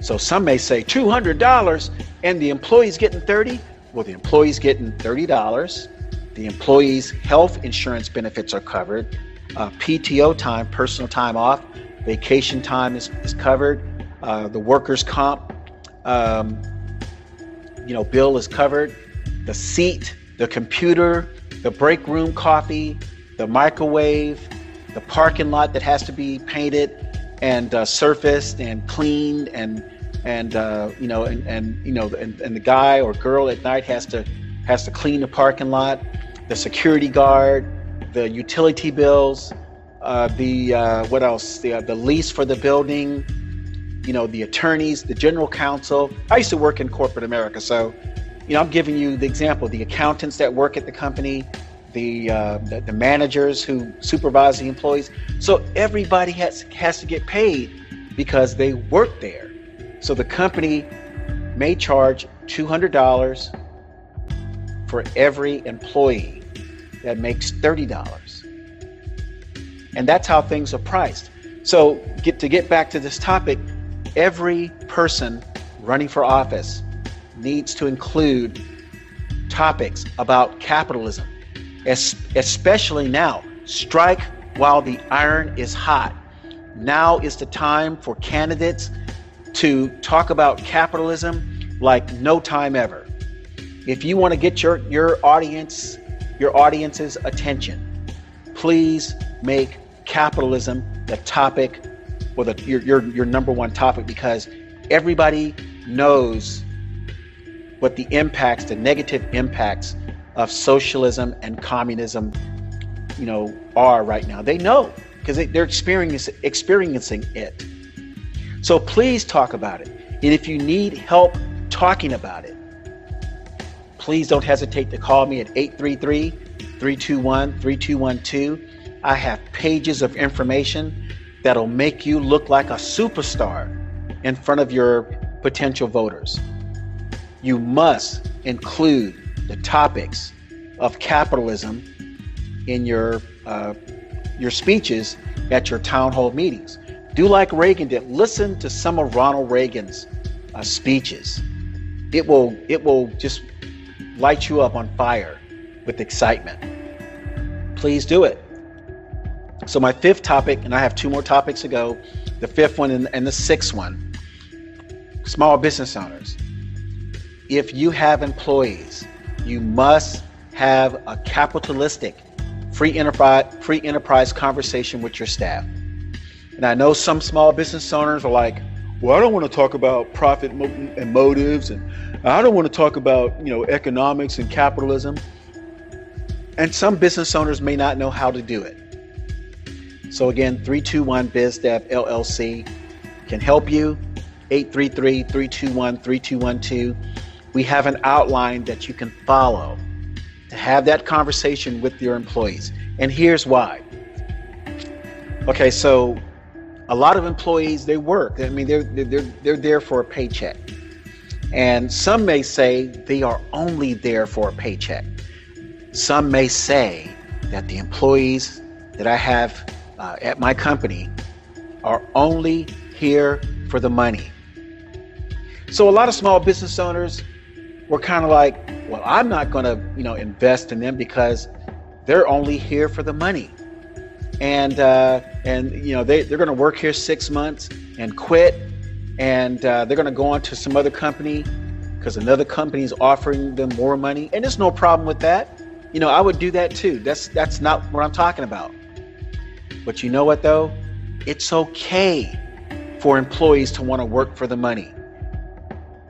So some may say two hundred dollars and the employee's getting thirty. well, the employee's getting $30. The employee's health insurance benefits are covered. Uh, PTO time, personal time off, vacation time is, is covered. Uh, the workers' comp, um, you know, bill is covered. The seat, the computer, the break room coffee, the microwave, the parking lot that has to be painted and uh, surfaced and cleaned and and uh, you know and, and you know and, and the guy or girl at night has to has to clean the parking lot the security guard the utility bills uh, the uh, what else? The, uh, the lease for the building you know the attorneys the general counsel. I used to work in corporate america so you know i'm giving you the example the accountants that work at the company the, uh, the, the managers who supervise the employees. So everybody has has to get paid because they work there. So the company may charge $200 for every employee that makes $30. And that's how things are priced. So get to get back to this topic, every person running for office needs to include topics about capitalism, especially now. Strike while the iron is hot. Now is the time for candidates to talk about capitalism like no time ever. If you want to get your, your audience, your audience's attention, please make capitalism the topic or the your, your, your number one topic because everybody knows what the impacts, the negative impacts of socialism and communism, you know, are right now. They know because they, they're experiencing experiencing it. So please talk about it. And if you need help talking about it, please don't hesitate to call me at 833 321 3212. I have pages of information that'll make you look like a superstar in front of your potential voters. You must include the topics of capitalism in your uh, your speeches at your town hall meetings. Do like Reagan did. Listen to some of Ronald Reagan's uh, speeches. It will it will just light you up on fire with excitement. Please do it. So my fifth topic, and I have two more topics to go. The fifth one and, the sixth one. Small business owners. If you have employees, you must have a capitalistic free enterprise free enterprise conversation with your staff. And I know some small business owners are like, well, I don't want to talk about profit and motives, and I don't want to talk about you know economics and capitalism. And some business owners may not know how to do it. So again, 321 BizDev LLC can help you. 833-321-3212. We have an outline that you can follow to have that conversation with your employees. And here's why. Okay, so a lot of employees they work. I mean, they're they're they're there for a paycheck, and some may say they are only there for a paycheck. Some may say that the employees that I have uh, at my company are only here for the money. So a lot of small business owners were kind of like, well, I'm not going to, you know, invest in them because they're only here for the money and uh, and you know they they're going to work here six months and quit, and uh, they're going to go on to some other company because another company is offering them more money, and there's no problem with that. You know, I would do that too. That's that's not what I'm talking about. But you know what though? It's okay for employees to want to work for the money.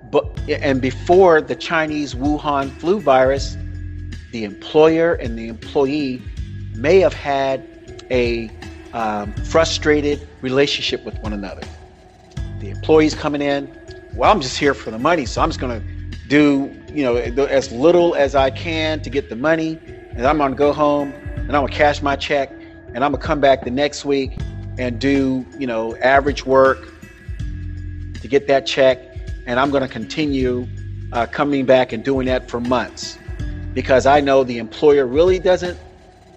But and before the Chinese Wuhan flu virus, the employer and the employee may have had a um, frustrated relationship with one another. The employees coming in, well, I'm just here for the money, so I'm just going to do you know as little as I can to get the money, and I'm going to go home and I'm going to cash my check, and I'm to come back the next week and do you know average work to get that check, and I'm to continue uh, coming back and doing that for months because I know the employer really doesn't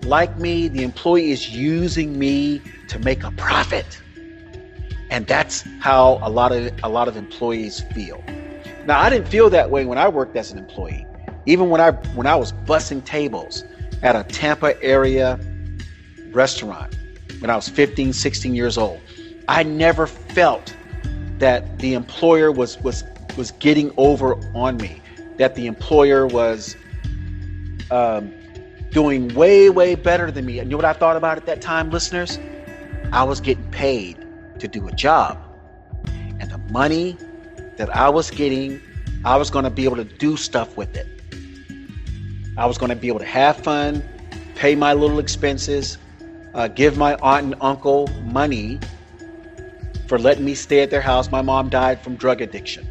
like me, the employee is using me to make a profit. And that's how a lot of a lot of employees feel. Now, I didn't feel that way when I worked as an employee. Even when I when I was bussing tables at a Tampa area restaurant when I was 15, 16 years old, I never felt that the employer was was was getting over on me, that the employer was um, doing way way better than me. And you know what I thought about at that time, listeners? I was getting paid to do a job, and the money that I was getting, I was going to be able to do stuff with it. I was going to be able to have fun, pay my little expenses, uh, give my aunt and uncle money for letting me stay at their house. My mom died from drug addiction.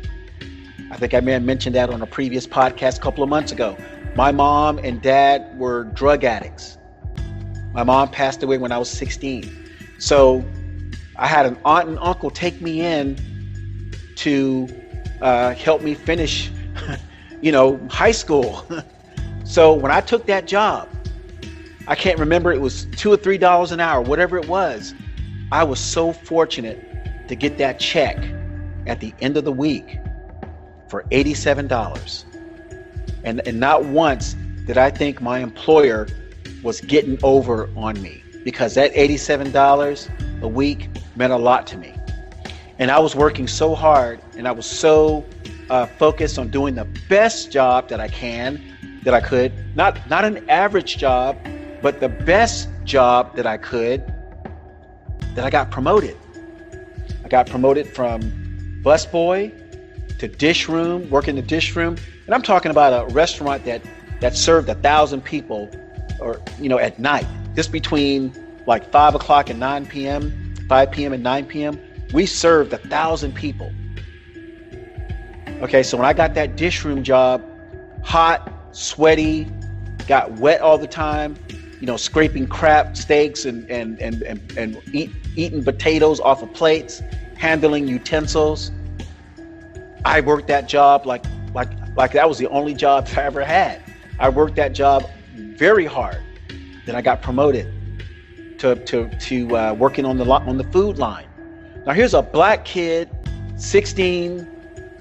I think I may have mentioned that on a previous podcast a couple of months ago. My mom and dad were drug addicts. My mom passed away when I was 16. So I had an aunt and uncle take me in to uh, help me finish, you know, high school. so when I took that job, I can't remember, it was two or three dollars an hour, whatever it was. I was so fortunate to get that check at the end of the week for $87. And, and not once did I think my employer was getting over on me because that $87 a week meant a lot to me. And I was working so hard and I was so uh, focused on doing the best job that I can, that I could. Not, not an average job, but the best job that I could, that I got promoted. I got promoted from busboy to dish room, working in the dish room. And I'm talking about a restaurant that, that served a thousand people or, you know, at night, just between like five o'clock and 9 p.m., 5 p.m. and 9 p.m. We served a thousand people. Okay, so when I got that dish room job, hot, sweaty, got wet all the time, you know, scraping crap steaks and and and and, and eat, eating potatoes off of plates, handling utensils. I worked that job like like like that was the only job I ever had. I worked that job very hard. Then I got promoted to to to uh, working on the on the food line. Now here's a black kid, 16,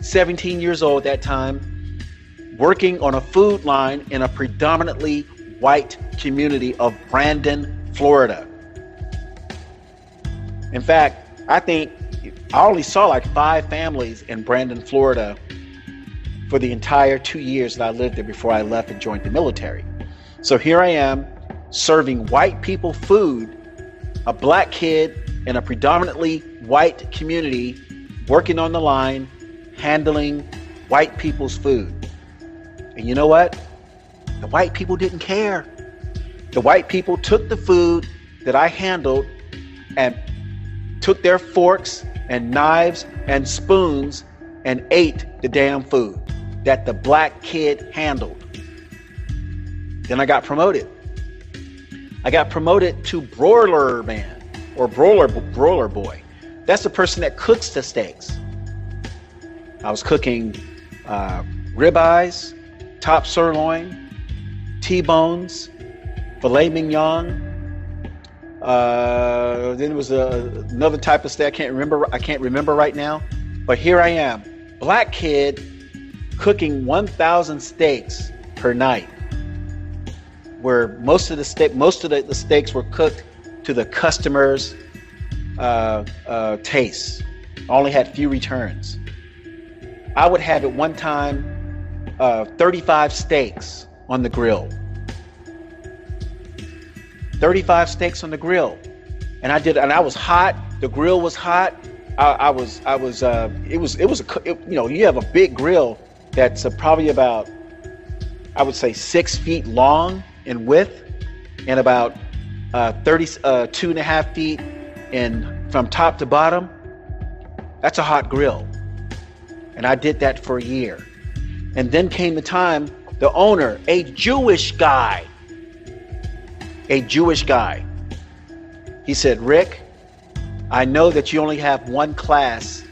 17 years old at that time, working on a food line in a predominantly white community of Brandon, Florida. In fact, I think I only saw like five families in Brandon, Florida for the entire two years that I lived there before I left and joined the military. So here I am serving white people food, a black kid in a predominantly white community, working on the line, handling white people's food. And you know what? The white people didn't care. The white people took the food that I handled and took their forks and knives and spoons and ate the damn food that the black kid handled. Then I got promoted. I got promoted to broiler man or broiler broiler boy. That's the person that cooks the steaks. I was cooking uh, ribeyes, top sirloin, T-bones, filet mignon. Uh, then it was a, another type of steak. I can't remember. I can't remember right now. But here I am, black kid, cooking 1,000 steaks per night. Where most of the steak, most of the, the steaks were cooked to the customer's uh, uh, taste. only had few returns. I would have at one time uh, 35 steaks on the grill. 35 steaks on the grill. And I did, and I was hot. The grill was hot. I, I was, I was, uh, it was, it was a, it, you know, you have a big grill that's uh, probably about, I would say six feet long in width and about uh, 30, uh, two and a half feet in from top to bottom. That's a hot grill. And I did that for a year. And then came the time the owner, a Jewish guy. A Jewish guy. He said, Rick, I know that you only have one class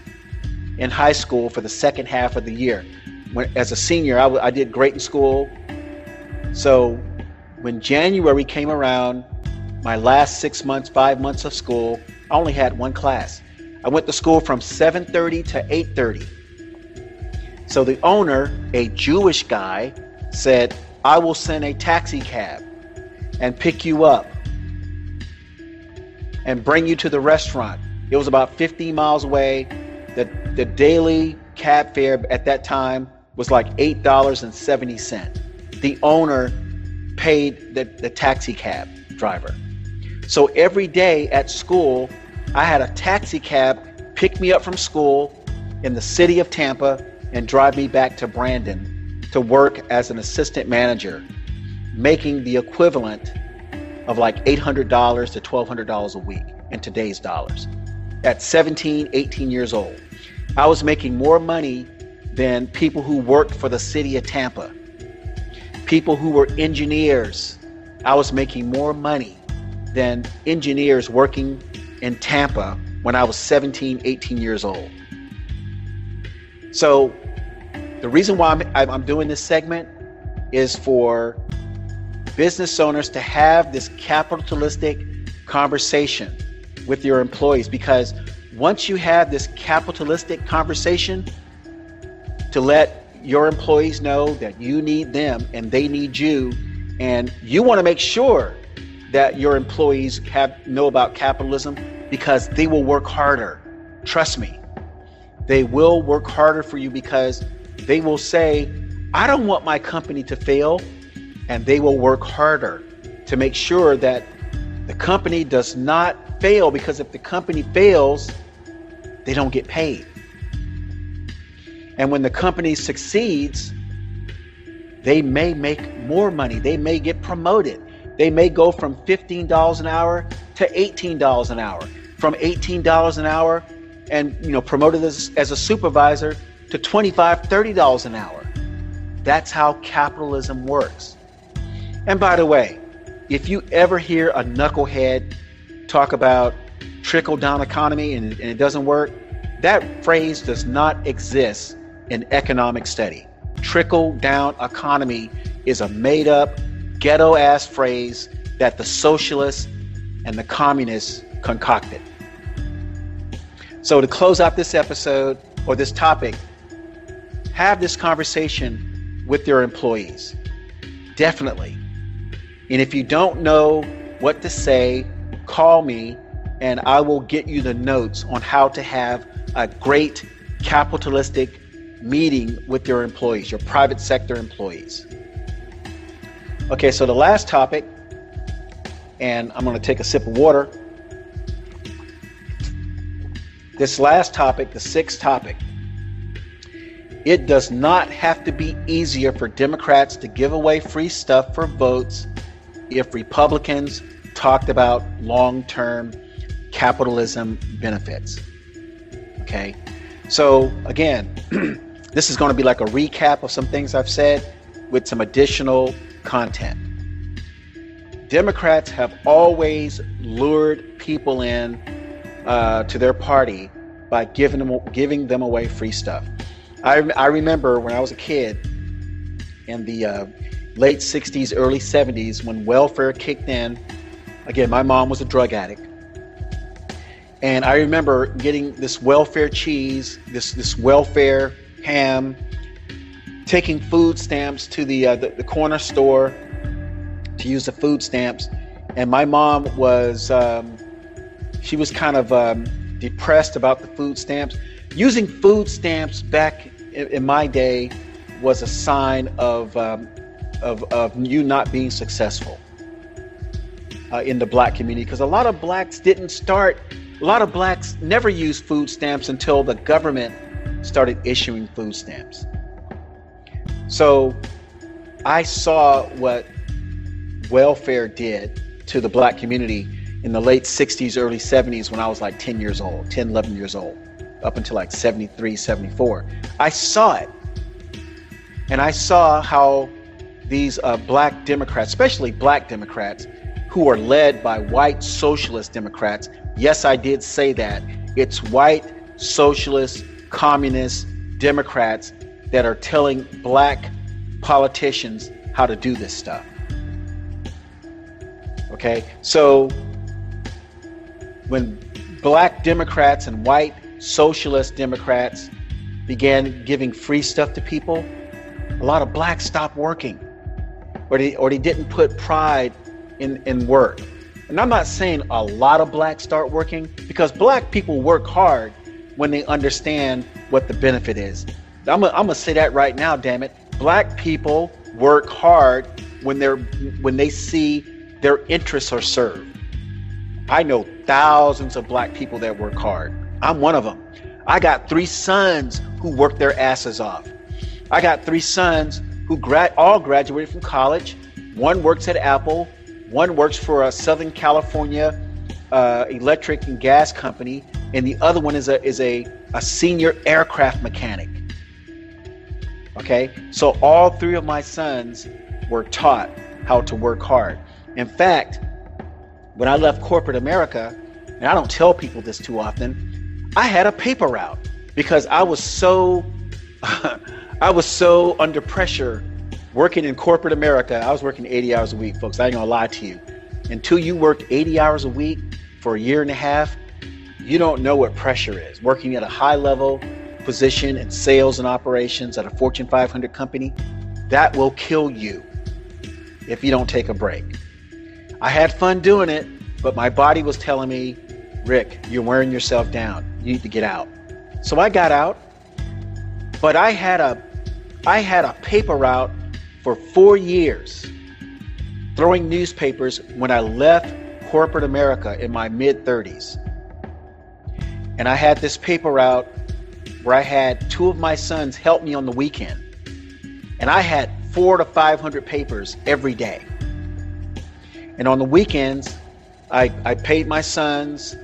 in high school for the second half of the year. When, as a senior, I, w- I did great in school. So when January came around, my last six months, five months of school, I only had one class. I went to school from 7:30 to 8:30. So the owner, a Jewish guy, said, I will send a taxi cab and pick you up and bring you to the restaurant. It was about 15 miles away. The, the daily cab fare at that time was like $8.70. The owner paid the, the taxi cab driver. So every day at school, I had a taxi cab pick me up from school in the city of Tampa and drive me back to Brandon to work as an assistant manager, making the equivalent of like $800 to $1,200 a week in today's dollars. At 17, 18 years old, I was making more money than people who worked for the city of Tampa, people who were engineers. I was making more money than engineers working in Tampa when I was 17, 18 years old. So, the reason why I'm, I'm doing this segment is for business owners to have this capitalistic conversation with your employees because once you have this capitalistic conversation to let your employees know that you need them and they need you and you want to make sure that your employees have know about capitalism because they will work harder. Trust me they will work harder for you because they will say i don't want my company to fail and they will work harder to make sure that the company does not fail because if the company fails, they don't get paid. And when the company succeeds, they may make more money. They may get promoted. They may go from $15 an hour to $18 an hour, from $18 an hour and you know promoted as, as a supervisor to $25, $30 an hour. That's how capitalism works. And by the way, if you ever hear a knucklehead talk about trickle down economy and, and it doesn't work, that phrase does not exist in economic study. Trickle down economy is a made up, ghetto ass phrase that the socialists and the communists concocted. So, to close out this episode or this topic, have this conversation with your employees. Definitely. And if you don't know what to say, call me and I will get you the notes on how to have a great capitalistic meeting with your employees, your private sector employees. Okay, so the last topic, and I'm going to take a sip of water. This last topic, the sixth topic, it does not have to be easier for Democrats to give away free stuff for votes if Republicans talked about long term capitalism benefits. Okay, so again, this is going to be like a recap of some things I've said with some additional content. Democrats have always lured people in uh, to their party by giving them giving them away free stuff. I, I remember when I was a kid in the uh, late 60s, early 70s, when welfare kicked in. Again, my mom was a drug addict. And I remember getting this welfare cheese, this, this welfare ham, taking food stamps to the, uh, the, the, corner store to use the food stamps. And my mom was, um, she was kind of um, depressed about the food stamps. Using food stamps back in, my day was a sign of um, of, of you not being successful uh, in the black community because a lot of blacks didn't start, a lot of blacks never used food stamps until the government started issuing food stamps. So I saw what welfare did to the black community in the late 60s, early 70s when I was like 10 years old, 10, 11 years old, up until like 73, 74. I saw it. And I saw how these uh, black Democrats, especially black Democrats, who are led by white socialist Democrats. Yes, I did say that. It's white socialist, communist Democrats that are telling black politicians how to do this stuff. Okay, so when black Democrats and white socialist Democrats began giving free stuff to people, a lot of blacks stopped working or they, or they didn't put pride in, in work. And I'm not saying a lot of blacks start working because black people work hard when they understand what the benefit is. I'm going to say that right now, damn it. Black people work hard when they're when they see their interests are served. I know thousands of black people that work hard. I'm one of them. I got three sons who work their asses off. I got three sons who grad all graduated from college. One works at Apple, one works for a Southern California uh, electric and gas company, and the other one is a is a, a senior aircraft mechanic. Okay, so all three of my sons were taught how to work hard. In fact, when I left corporate America, and I don't tell people this too often, I had a paper route because I was so I was so under pressure working in corporate America. I was working 80 hours a week, folks. I ain't gonna lie to you. Until you worked 80 hours a week for a year and a half, you don't know what pressure is. Working at a high level position in sales and operations at a Fortune 500 company, that will kill you if you don't take a break. I had fun doing it, but my body was telling me, Rick, you're wearing yourself down. You need to get out. So I got out, but I had a I had a paper route for four years, throwing newspapers when I left corporate America in my mid 30s. And I had this paper route where I had two of my sons help me on the weekend. And I had four to 500 papers every day. And on the weekends, I, I paid my sons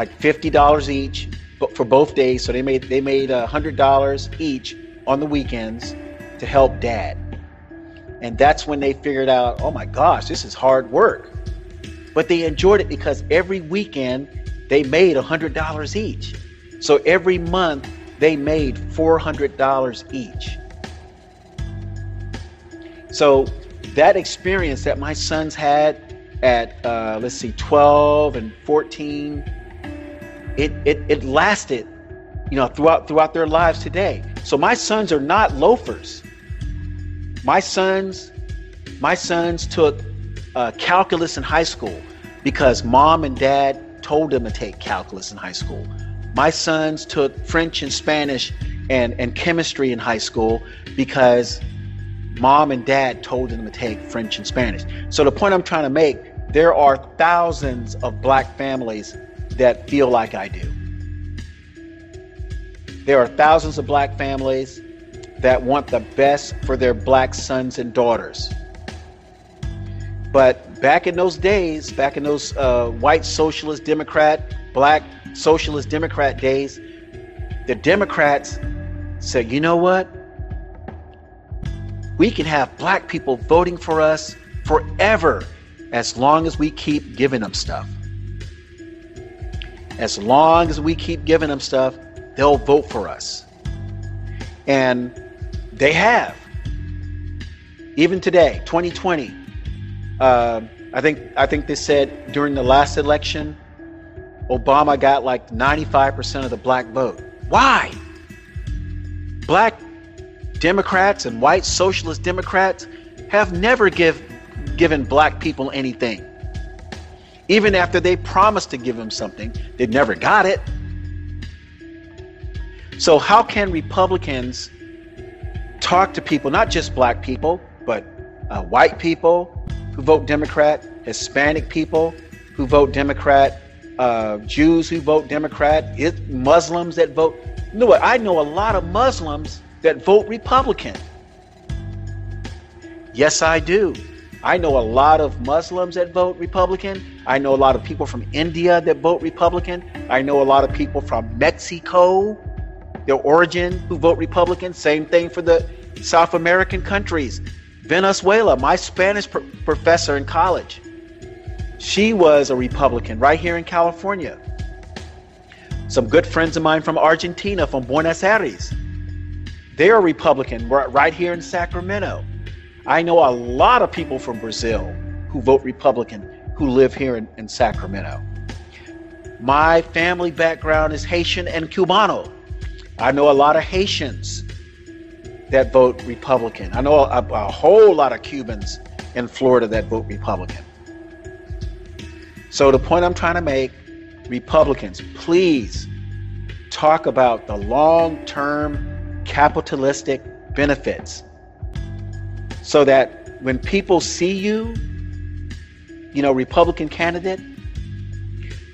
like $50 each but for both days. So they made they made $100 each on the weekends to help dad. And that's when they figured out, oh my gosh, this is hard work. But they enjoyed it because every weekend they made $100 each. So every month they made $400 each. So that experience that my sons had at uh, let's see 12 and 14 it, it it lasted you know throughout throughout their lives today. So my sons are not loafers. My sons my sons took uh, calculus in high school because mom and dad told them to take calculus in high school. My sons took french and spanish and, and chemistry in high school because mom and dad told them to take French and Spanish. So the point I'm trying to make, there are thousands of black families that feel like I do. There are thousands of black families that want the best for their black sons and daughters. But back in those days, back in those uh, white socialist Democrat, black socialist Democrat days, the Democrats said, you know what? we can have black people voting for us forever as long as we keep giving them stuff. As long as we keep giving them stuff, they'll vote for us. And they have. Even today, 2020, uh, I think I think they said during the last election, Obama got like 95% of the black vote. Why? Black Democrats and white socialist Democrats have never give, given black people anything. Even after they promised to give them something, they never got it. So, how can Republicans talk to people, not just black people, but uh, white people who vote Democrat, Hispanic people who vote Democrat, uh, Jews who vote Democrat, Muslims that vote? You know what? I know a lot of Muslims that vote Republican. Yes, I do. I know a lot of Muslims that vote Republican. I know a lot of people from India that vote Republican. I know a lot of people from Mexico, their origin, who vote Republican. Same thing for the South American countries. Venezuela, my Spanish pr- professor in college, she was a Republican right here in California. Some good friends of mine from Argentina, from Buenos Aires, they're a Republican right here in Sacramento. I know a lot of people from Brazil who vote Republican who live here in, in Sacramento. My family background is Haitian and Cubano. I know a lot of Haitians that vote Republican. I know a, a whole lot of Cubans in Florida that vote Republican. So the point I'm trying to make, Republicans, please talk about the long-term capitalistic benefits so that when people see you, you know, Republican candidate,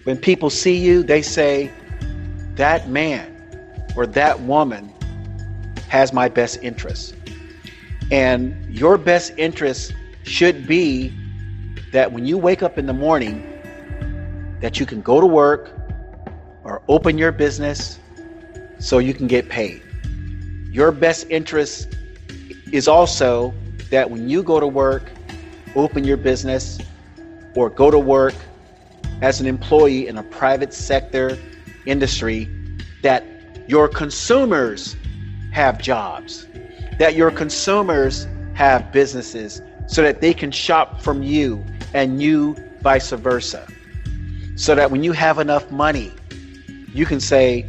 when people see you, they say, that man or that woman has my best interests. And your best interest should be that when you wake up in the morning, that you can go to work or open your business so you can get paid. Your best interest is also that when you go to work, open your business, or go to work as an employee in a private sector industry, that your consumers have jobs, that your consumers have businesses so that they can shop from you and you vice versa. So that when you have enough money, you can say,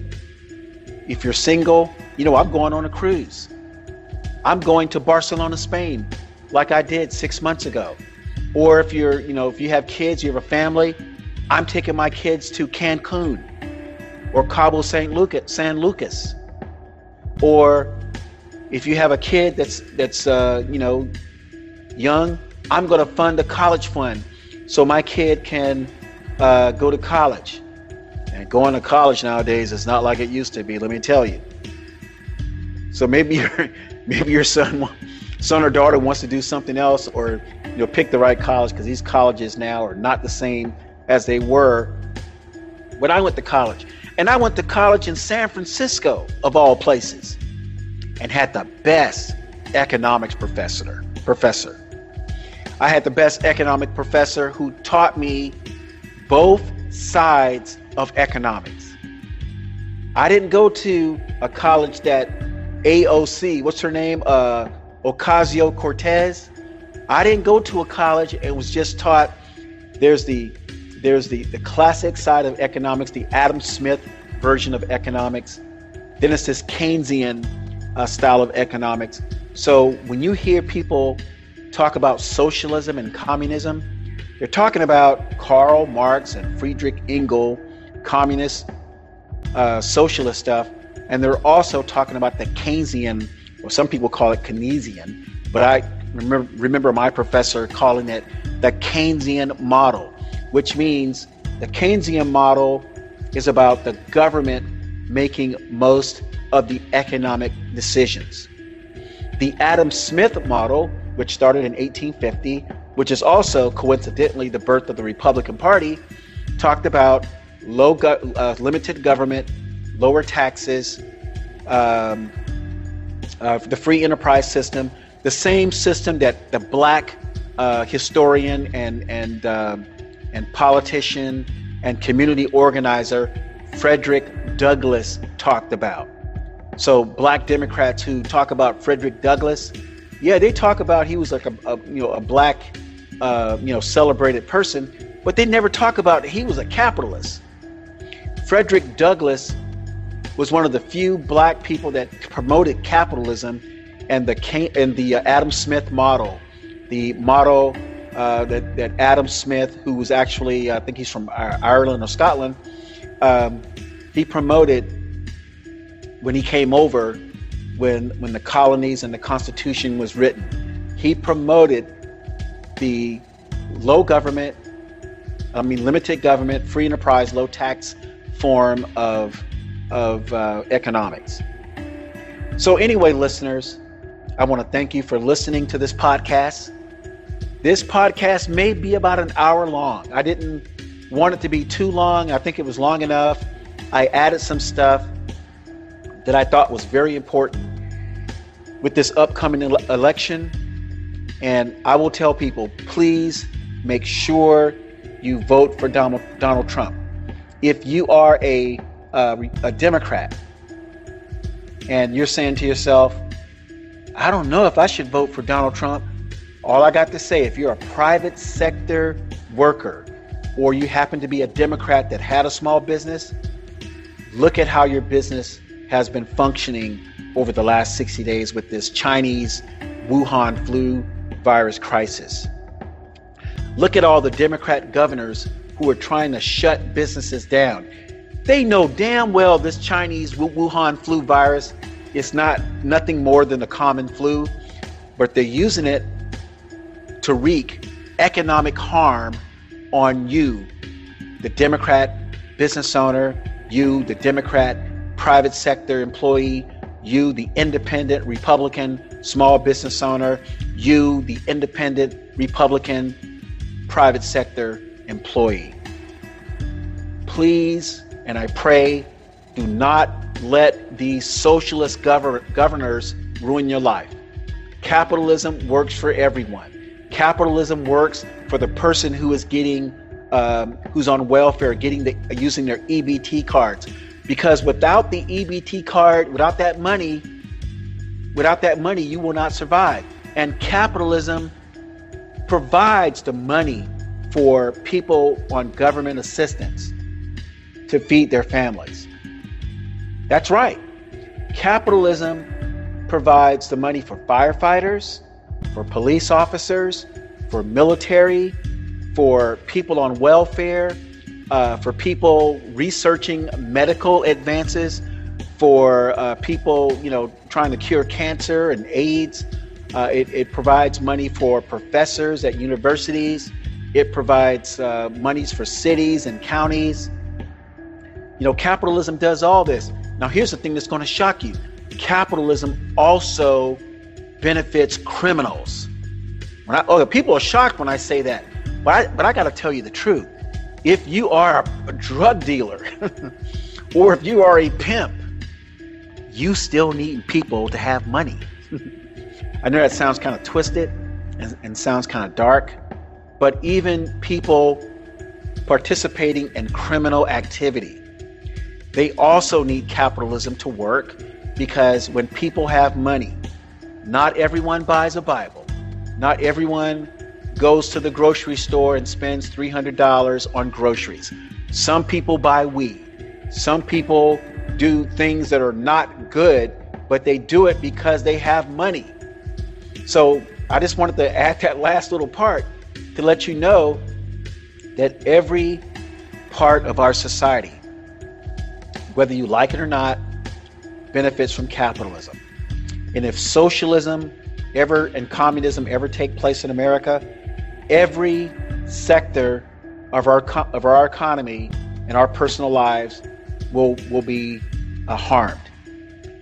if you're single, you know, I'm going on a cruise. I'm going to Barcelona, Spain, like I did six months ago. Or if you're, you know, if you have kids, you have a family, I'm taking my kids to Cancun or Cabo St. Lucas, San Lucas. Or if you have a kid that's that's uh, you know young, I'm going to fund a college fund so my kid can uh, go to college. And going to college nowadays is not like it used to be. Let me tell you. So maybe your maybe your son son or daughter wants to do something else, or you know pick the right college because these colleges now are not the same as they were when I went to college. And I went to college in San Francisco, of all places, and had the best economics professor. Professor. I had the best economic professor who taught me both sides of economics. I didn't go to a college that AOC, what's her name? Uh, Ocasio Cortez. I didn't go to a college and was just taught there's the there's the, the classic side of economics, the Adam Smith version of economics. Then it's this Keynesian uh, style of economics. So when you hear people talk about socialism and communism, they're talking about Karl Marx and Friedrich Engels, communist, uh, socialist stuff, and they're also talking about the Keynesian, or some people call it Keynesian, but I remember, remember my professor calling it the Keynesian model which means the Keynesian model is about the government making most of the economic decisions. The Adam Smith model, which started in 1850, which is also coincidentally the birth of the Republican Party, talked about low go- uh, limited government, lower taxes, um, uh, the free enterprise system, the same system that the black uh, historian and and uh, and politician and community organizer Frederick Douglass talked about. So black Democrats who talk about Frederick Douglass, yeah, they talk about he was like a, a you know a black uh, you know celebrated person, but they never talk about he was a capitalist. Frederick Douglass was one of the few black people that promoted capitalism and the and the uh, Adam Smith model, the model uh, that, that Adam Smith, who was actually, I think he's from Ireland or Scotland, um, he promoted when he came over, when, when the colonies and the Constitution was written. He promoted the low government, I mean, limited government, free enterprise, low tax form of, of uh, economics. So, anyway, listeners, I want to thank you for listening to this podcast. This podcast may be about an hour long. I didn't want it to be too long. I think it was long enough. I added some stuff that I thought was very important with this upcoming ele- election. And I will tell people please make sure you vote for Donald, Donald Trump. If you are a, uh, a Democrat and you're saying to yourself, I don't know if I should vote for Donald Trump all I got to say, if you're a private sector worker or you happen to be a Democrat that had a small business, look at how your business has been functioning over the last 60 days with this Chinese Wuhan flu virus crisis. Look at all the Democrat governors who are trying to shut businesses down. They know damn well this Chinese Wuhan flu virus is not nothing more than a common flu, but they're using it to wreak economic harm on you, the Democrat business owner, you, the Democrat private sector employee, you, the independent Republican small business owner, you, the independent Republican private sector employee. Please, and I pray, do not let these socialist govern- governors ruin your life. Capitalism works for everyone. Capitalism works for the person who is getting, um, who's on welfare, getting the using their EBT cards, because without the EBT card, without that money, without that money, you will not survive. And capitalism provides the money for people on government assistance to feed their families. That's right. Capitalism provides the money for firefighters, for police officers, for military, for people on welfare, uh, for people researching medical advances, for uh, people, you know, trying to cure cancer and AIDS. Uh, it, it, provides money for professors at universities. It provides uh, monies for cities and counties. You know, capitalism does all this. Now, here's the thing that's going to shock you capitalism also benefits criminals. When I, oh, people are shocked when I say that, but I, but I got to tell you the truth. If you are a drug dealer or if you are a pimp, you still need people to have money. I know that sounds kind of twisted and, and sounds kind of dark, but even people participating in criminal activity, they also need capitalism to work because when people have money, not everyone buys a Bible. Not everyone goes to the grocery store and spends $300 on groceries. Some people buy weed. Some people do things that are not good, but they do it because they have money. So I just wanted to add that last little part to let you know that every part of our society, whether you like it or not, benefits from capitalism. And if socialism ever and communism ever take place in America, every sector of our of our economy and our personal lives will will be uh, harmed.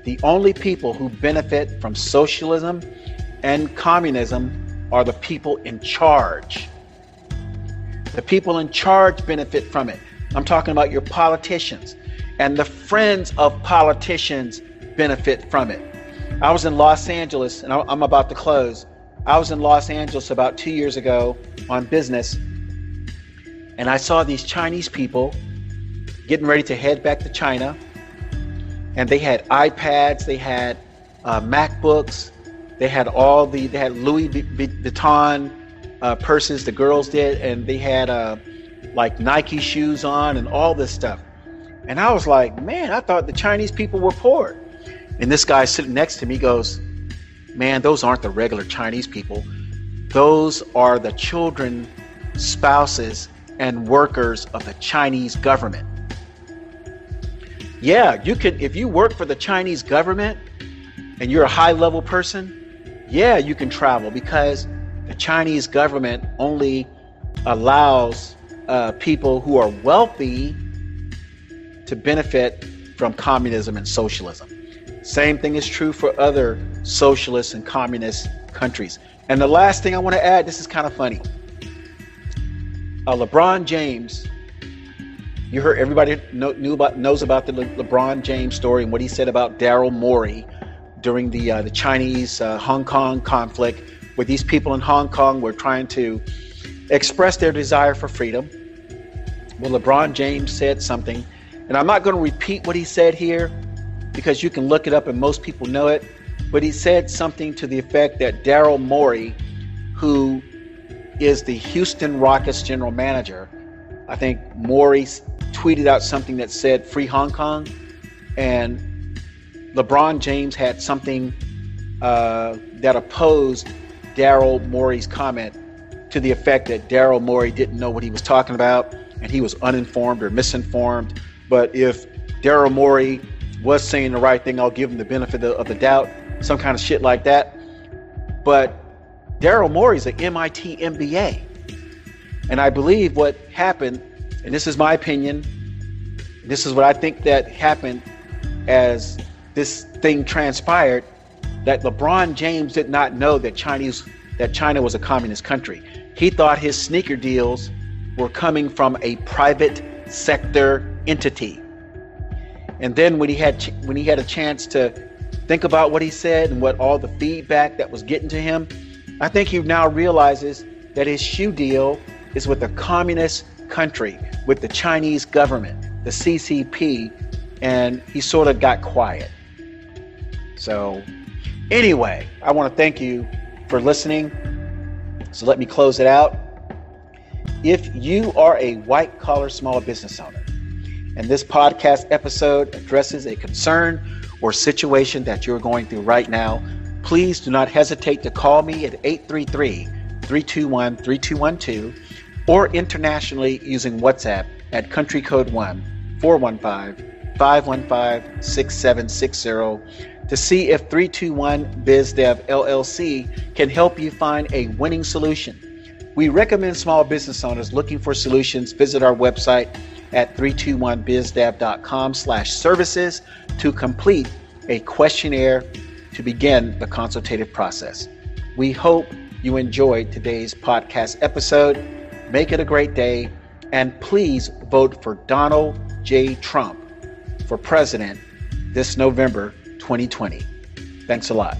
The only people who benefit from socialism and communism are the people in charge. The people in charge benefit from it. I'm talking about your politicians and the friends of politicians benefit from it. I was in Los Angeles and I'm about to close. I was in Los Angeles about two years ago on business and I saw these Chinese people getting ready to head back to China. And they had iPads, they had uh, MacBooks, they had all the, they had Louis Vuitton uh, purses, the girls did, and they had uh, like Nike shoes on and all this stuff. And I was like, man, I thought the Chinese people were poor. And this guy sitting next to me goes, man, those aren't the regular Chinese people. Those are the children, spouses, and workers of the Chinese government. Yeah, you could, if you work for the Chinese government and you're a high level person, yeah, you can travel because the Chinese government only allows uh, people who are wealthy to benefit from communism and socialism. Same thing is true for other socialist and communist countries. And the last thing I want to add this is kind of funny. Uh, LeBron James, you heard everybody know, knew about knows about the Le- LeBron James story and what he said about Daryl Morey during the uh, the Chinese uh, Hong Kong conflict, where these people in Hong Kong were trying to express their desire for freedom. Well, LeBron James said something, and I'm not going to repeat what he said here because you can look it up and most people know it. But he said something to the effect that Daryl Morey, who is the Houston Rockets general manager, I think Morey tweeted out something that said "Free Hong Kong," and LeBron James had something uh, that opposed Daryl Morey's comment to the effect that Daryl Morey didn't know what he was talking about and he was uninformed or misinformed. But if Daryl Morey was saying the right thing, I'll give him the benefit of the doubt, some kind of shit like that. But Daryl Morey's an MIT MBA. And I believe what happened, and this is my opinion, this is what I think that happened as this thing transpired, that LeBron James did not know that Chinese that China was a communist country. He thought his sneaker deals were coming from a private sector entity. And then when he had when he had a chance to think about what he said and what all the feedback that was getting to him, I think he now realizes that his shoe deal is with a communist country, with the Chinese government, the CCP, and he sort of got quiet. So, anyway, I want to thank you for listening. So, let me close it out. If you are a white collar small business owner, and this podcast episode addresses a concern or situation that you're going through right now, please do not hesitate to call me at 833 321 3212 or internationally using WhatsApp at country code 1 415 515 6760 to see if 321 BizDev LLC can help you find a winning solution. We recommend small business owners looking for solutions visit our website at 321bizdev.com slash services to complete a questionnaire to begin the consultative process. We hope you enjoyed today's podcast episode. Make it a great day, and please vote for Donald J. Trump for president this November 2020. Thanks a lot.